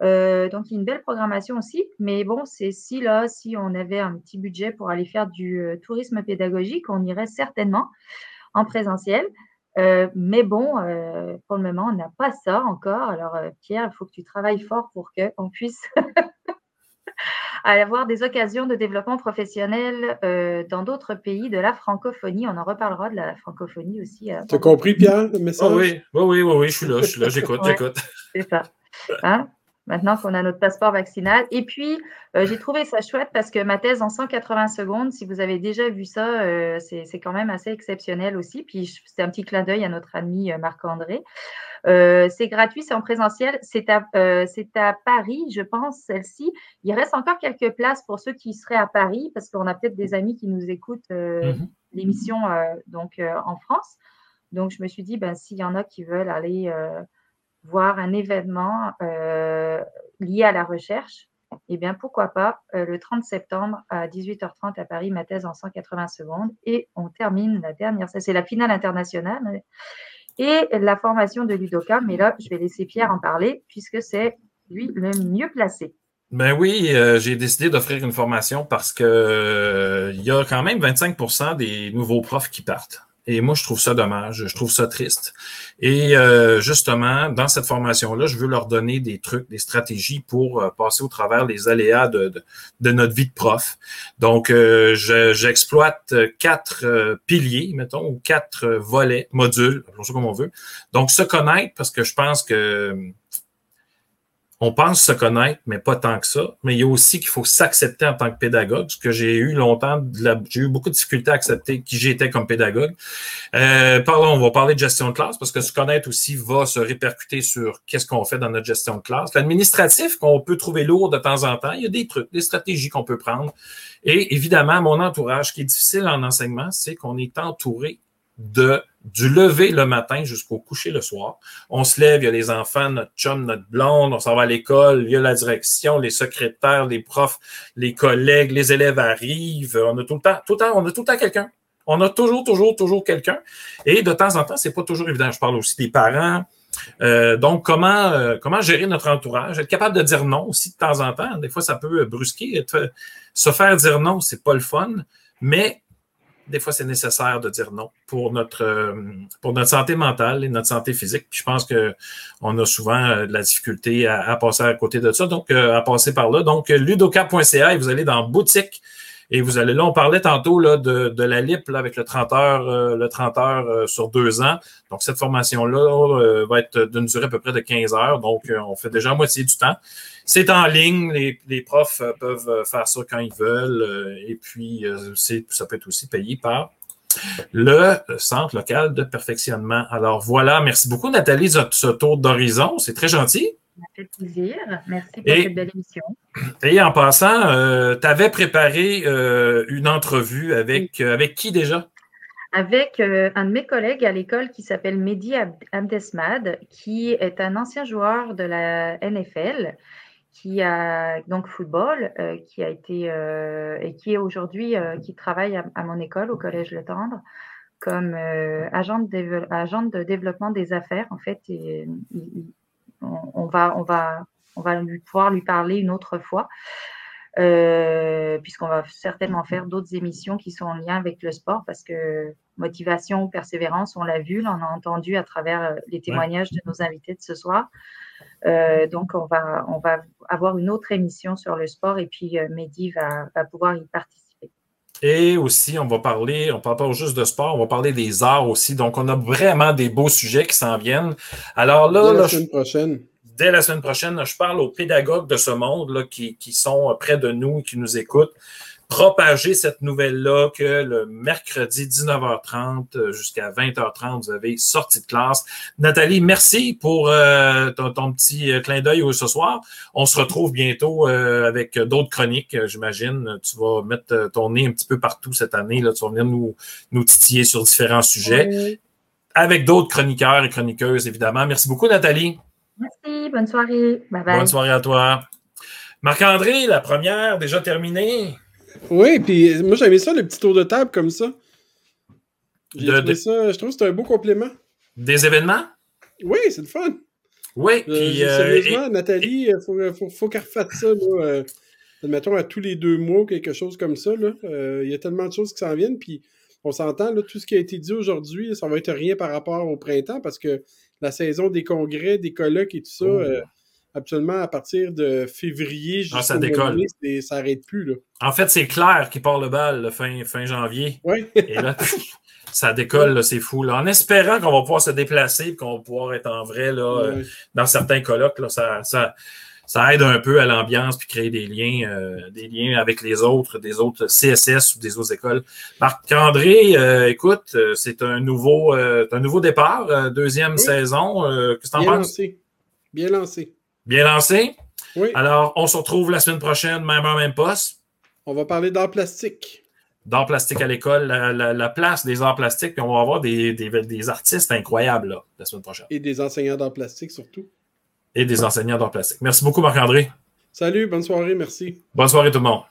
Euh, donc, il y a une belle programmation aussi. Mais bon, c'est si là, si on avait un petit budget pour aller faire du tourisme pédagogique, on irait certainement en présentiel. mais bon, pour le moment, on n'a pas ça encore. Alors, Pierre, il faut que tu travailles fort pour qu'on puisse à avoir des occasions de développement professionnel euh, dans d'autres pays de la francophonie. On en reparlera de la francophonie aussi. Euh, tu as compris, Pierre, le message? Oh oui, oui, oui, oui, je suis là, je suis là, j'écoute, j'écoute. C'est ça. Hein? Maintenant qu'on a notre passeport vaccinal. Et puis, euh, j'ai trouvé ça chouette parce que ma thèse en 180 secondes, si vous avez déjà vu ça, c'est quand même assez exceptionnel aussi. Puis, c'est un petit clin d'œil à notre ami Marc-André. Euh, c'est gratuit, c'est en présentiel. C'est à, euh, à, Paris, je pense, celle-ci. Il reste encore quelques places pour ceux qui seraient à Paris, parce qu'on a peut-être des amis qui nous écoutent euh, mhm. l'émission donc en France. Donc, je me suis dit, ben, s'il y en a qui veulent aller voir un événement lié à la recherche, eh bien, pourquoi pas le 30 septembre à 18h30 à Paris, ma thèse en 180 secondes. Et on termine la dernière, c'est la finale internationale et la formation de Ludoka. Mais là, je vais laisser Pierre en parler puisque c'est lui le mieux placé. Ben oui, euh, j'ai décidé d'offrir une formation parce que euh, il y a quand même 25% des nouveaux profs qui partent. Et moi, je trouve ça dommage, je trouve ça triste. Et euh, justement, dans cette formation-là, je veux leur donner des trucs, des stratégies pour euh, passer au travers les aléas de, de, notre vie de prof. Donc, euh, j'exploite quatre piliers, mettons, ou quatre volets, modules, appelons ça comme on veut. Donc, se connaître, parce que je pense que on pense se connaître, mais pas tant que ça. Mais il y a aussi qu'il faut s'accepter en tant que pédagogue, ce que j'ai eu longtemps, j'ai eu beaucoup de difficultés à accepter qui j'étais comme pédagogue. Euh, pardon, on va parler de gestion de classe parce que se connaître aussi va se répercuter sur qu'est-ce qu'on fait dans notre gestion de classe. L'administratif qu'on peut trouver lourd de temps en temps, il y a des trucs, des stratégies qu'on peut prendre. Et évidemment, mon entourage, qui est difficile en enseignement, c'est qu'on est entouré de du lever le matin jusqu'au coucher le soir. On se lève, il y a les enfants, notre chum, notre blonde, on s'en va à l'école, il y a la direction, les secrétaires, les profs, les collègues, les élèves arrivent. On a tout le temps, tout le temps, on a tout le temps quelqu'un. On a toujours, toujours, toujours quelqu'un. Et de temps en temps, c'est pas toujours évident. Je parle aussi des parents. Euh, donc, comment, euh, comment gérer notre entourage? Être capable de dire non aussi de temps en temps. Des fois, ça peut brusquer. se faire dire non, c'est pas le fun. Mais des fois, c'est nécessaire de dire non pour notre, euh, pour notre santé mentale et notre santé physique. Puis je pense qu'on a souvent euh, de la difficulté à, passer à côté de ça, donc euh, à passer par là. Donc, ludoka.ca et vous allez dans boutique et vous allez là, on parlait tantôt là, de, de la LIP avec le 30 heures, euh, le 30 heures euh, sur deux ans. Donc, cette formation-là euh, va être d'une durée à peu près de 15 heures. Donc, on fait déjà moitié du temps. C'est en ligne, les, les, profs peuvent faire ça quand ils veulent. et puis, ça peut être aussi payé par le Centre local de perfectionnement. Alors voilà, merci beaucoup Nathalie de ce tour d'horizon. C'est très gentil. Ça fait plaisir. Merci pour cette belle émission. Et en passant, euh, tu avais préparé euh, une entrevue avec, euh, avec qui déjà? Avec un de mes collègues à l'école qui s'appelle Mehdi Abdesmad, qui est un ancien joueur de la NFL, qui a donc football, qui a été et qui est aujourd'hui, qui travaille à, mon école au Collège Le Tendre comme agent, de agent de développement des affaires. En fait, on, va, on, va, on va pouvoir lui parler une autre fois. Euh, puisqu'on va certainement faire d'autres émissions qui sont en lien avec le sport, parce que motivation, persévérance, on l'a vu, on a entendu à travers euh, les témoignages de nos invités de ce soir. Euh, donc, on va, on va avoir une autre émission sur le sport et puis Mehdi va, pouvoir y participer. Et aussi, on va parler, on ne parle pas juste de sport, on va parler des arts aussi. Donc, on a vraiment des beaux sujets qui s'en viennent. Alors là, dès la semaine prochaine. Dès la semaine prochaine, je parle aux pédagogues de ce monde là, qui, qui sont près de nous, qui nous écoutent propager cette nouvelle-là que le mercredi 19h30 euh, jusqu'à 20h30, vous avez sorti de classe. Nathalie, merci pour euh, ton, petit euh, clin d'œil ce soir. On se retrouve bientôt avec d'autres chroniques, j'imagine. Tu vas mettre ton nez un petit peu partout cette année. Là. Tu vas venir nous, nous titiller sur différents sujets. Avec d'autres chroniqueurs et chroniqueuses, évidemment. Merci beaucoup, Nathalie. Merci. Bonne soirée. Bye bye. Bonne soirée à toi. Marc-André, la première, déjà terminée. Oui, puis moi j'aimais ça, le petit tour de table comme ça. J'ai De- trouvé de- ça, je trouve que c'est un beau complément. Des événements? Oui, c'est le fun. Oui, Euh, puis euh, sérieusement, Nathalie, il faut, faut, faut qu'elle refasse ça, là, euh, admettons, à tous les deux mois quelque chose comme ça. là. Euh, Il y a tellement de choses qui s'en viennent, puis on s'entend, là, tout ce qui a été dit aujourd'hui, ça va être rien par rapport au printemps, parce que la saison des congrès, des colloques et tout ça, Oh. euh, absolument à partir de février Ah, ça décolle. mai, ça n'arrête plus. Là. en fait, c'est Claire qui part le bal le fin, fin janvier. Et là, ça décolle, c'est fou. Là. En espérant qu'on va pouvoir se déplacer et qu'on va pouvoir être en vrai là, euh, dans certains colloques, là, ça, ça, ça aide un peu à l'ambiance puis créer des liens, euh, des liens avec les autres, des autres CSS ou des autres écoles. Marc-André, euh, écoute, euh, c'est un nouveau, euh, un nouveau départ, deuxième Oui. saison. Qu'est-ce que t'en Bien penses? lancé. Bien lancé. Bien lancé? Oui, Alors, on se retrouve la semaine prochaine, même heure, même poste. on va parler d'art plastique. d'art plastique à l'école, la, la- la place des arts plastiques, puis on va avoir des, des, des artistes incroyables là, la semaine prochaine. Et des enseignants d'art plastique surtout. Et des enseignants d'art plastique. Merci beaucoup, Marc-André. Salut, bonne soirée, merci. Bonne soirée tout le monde.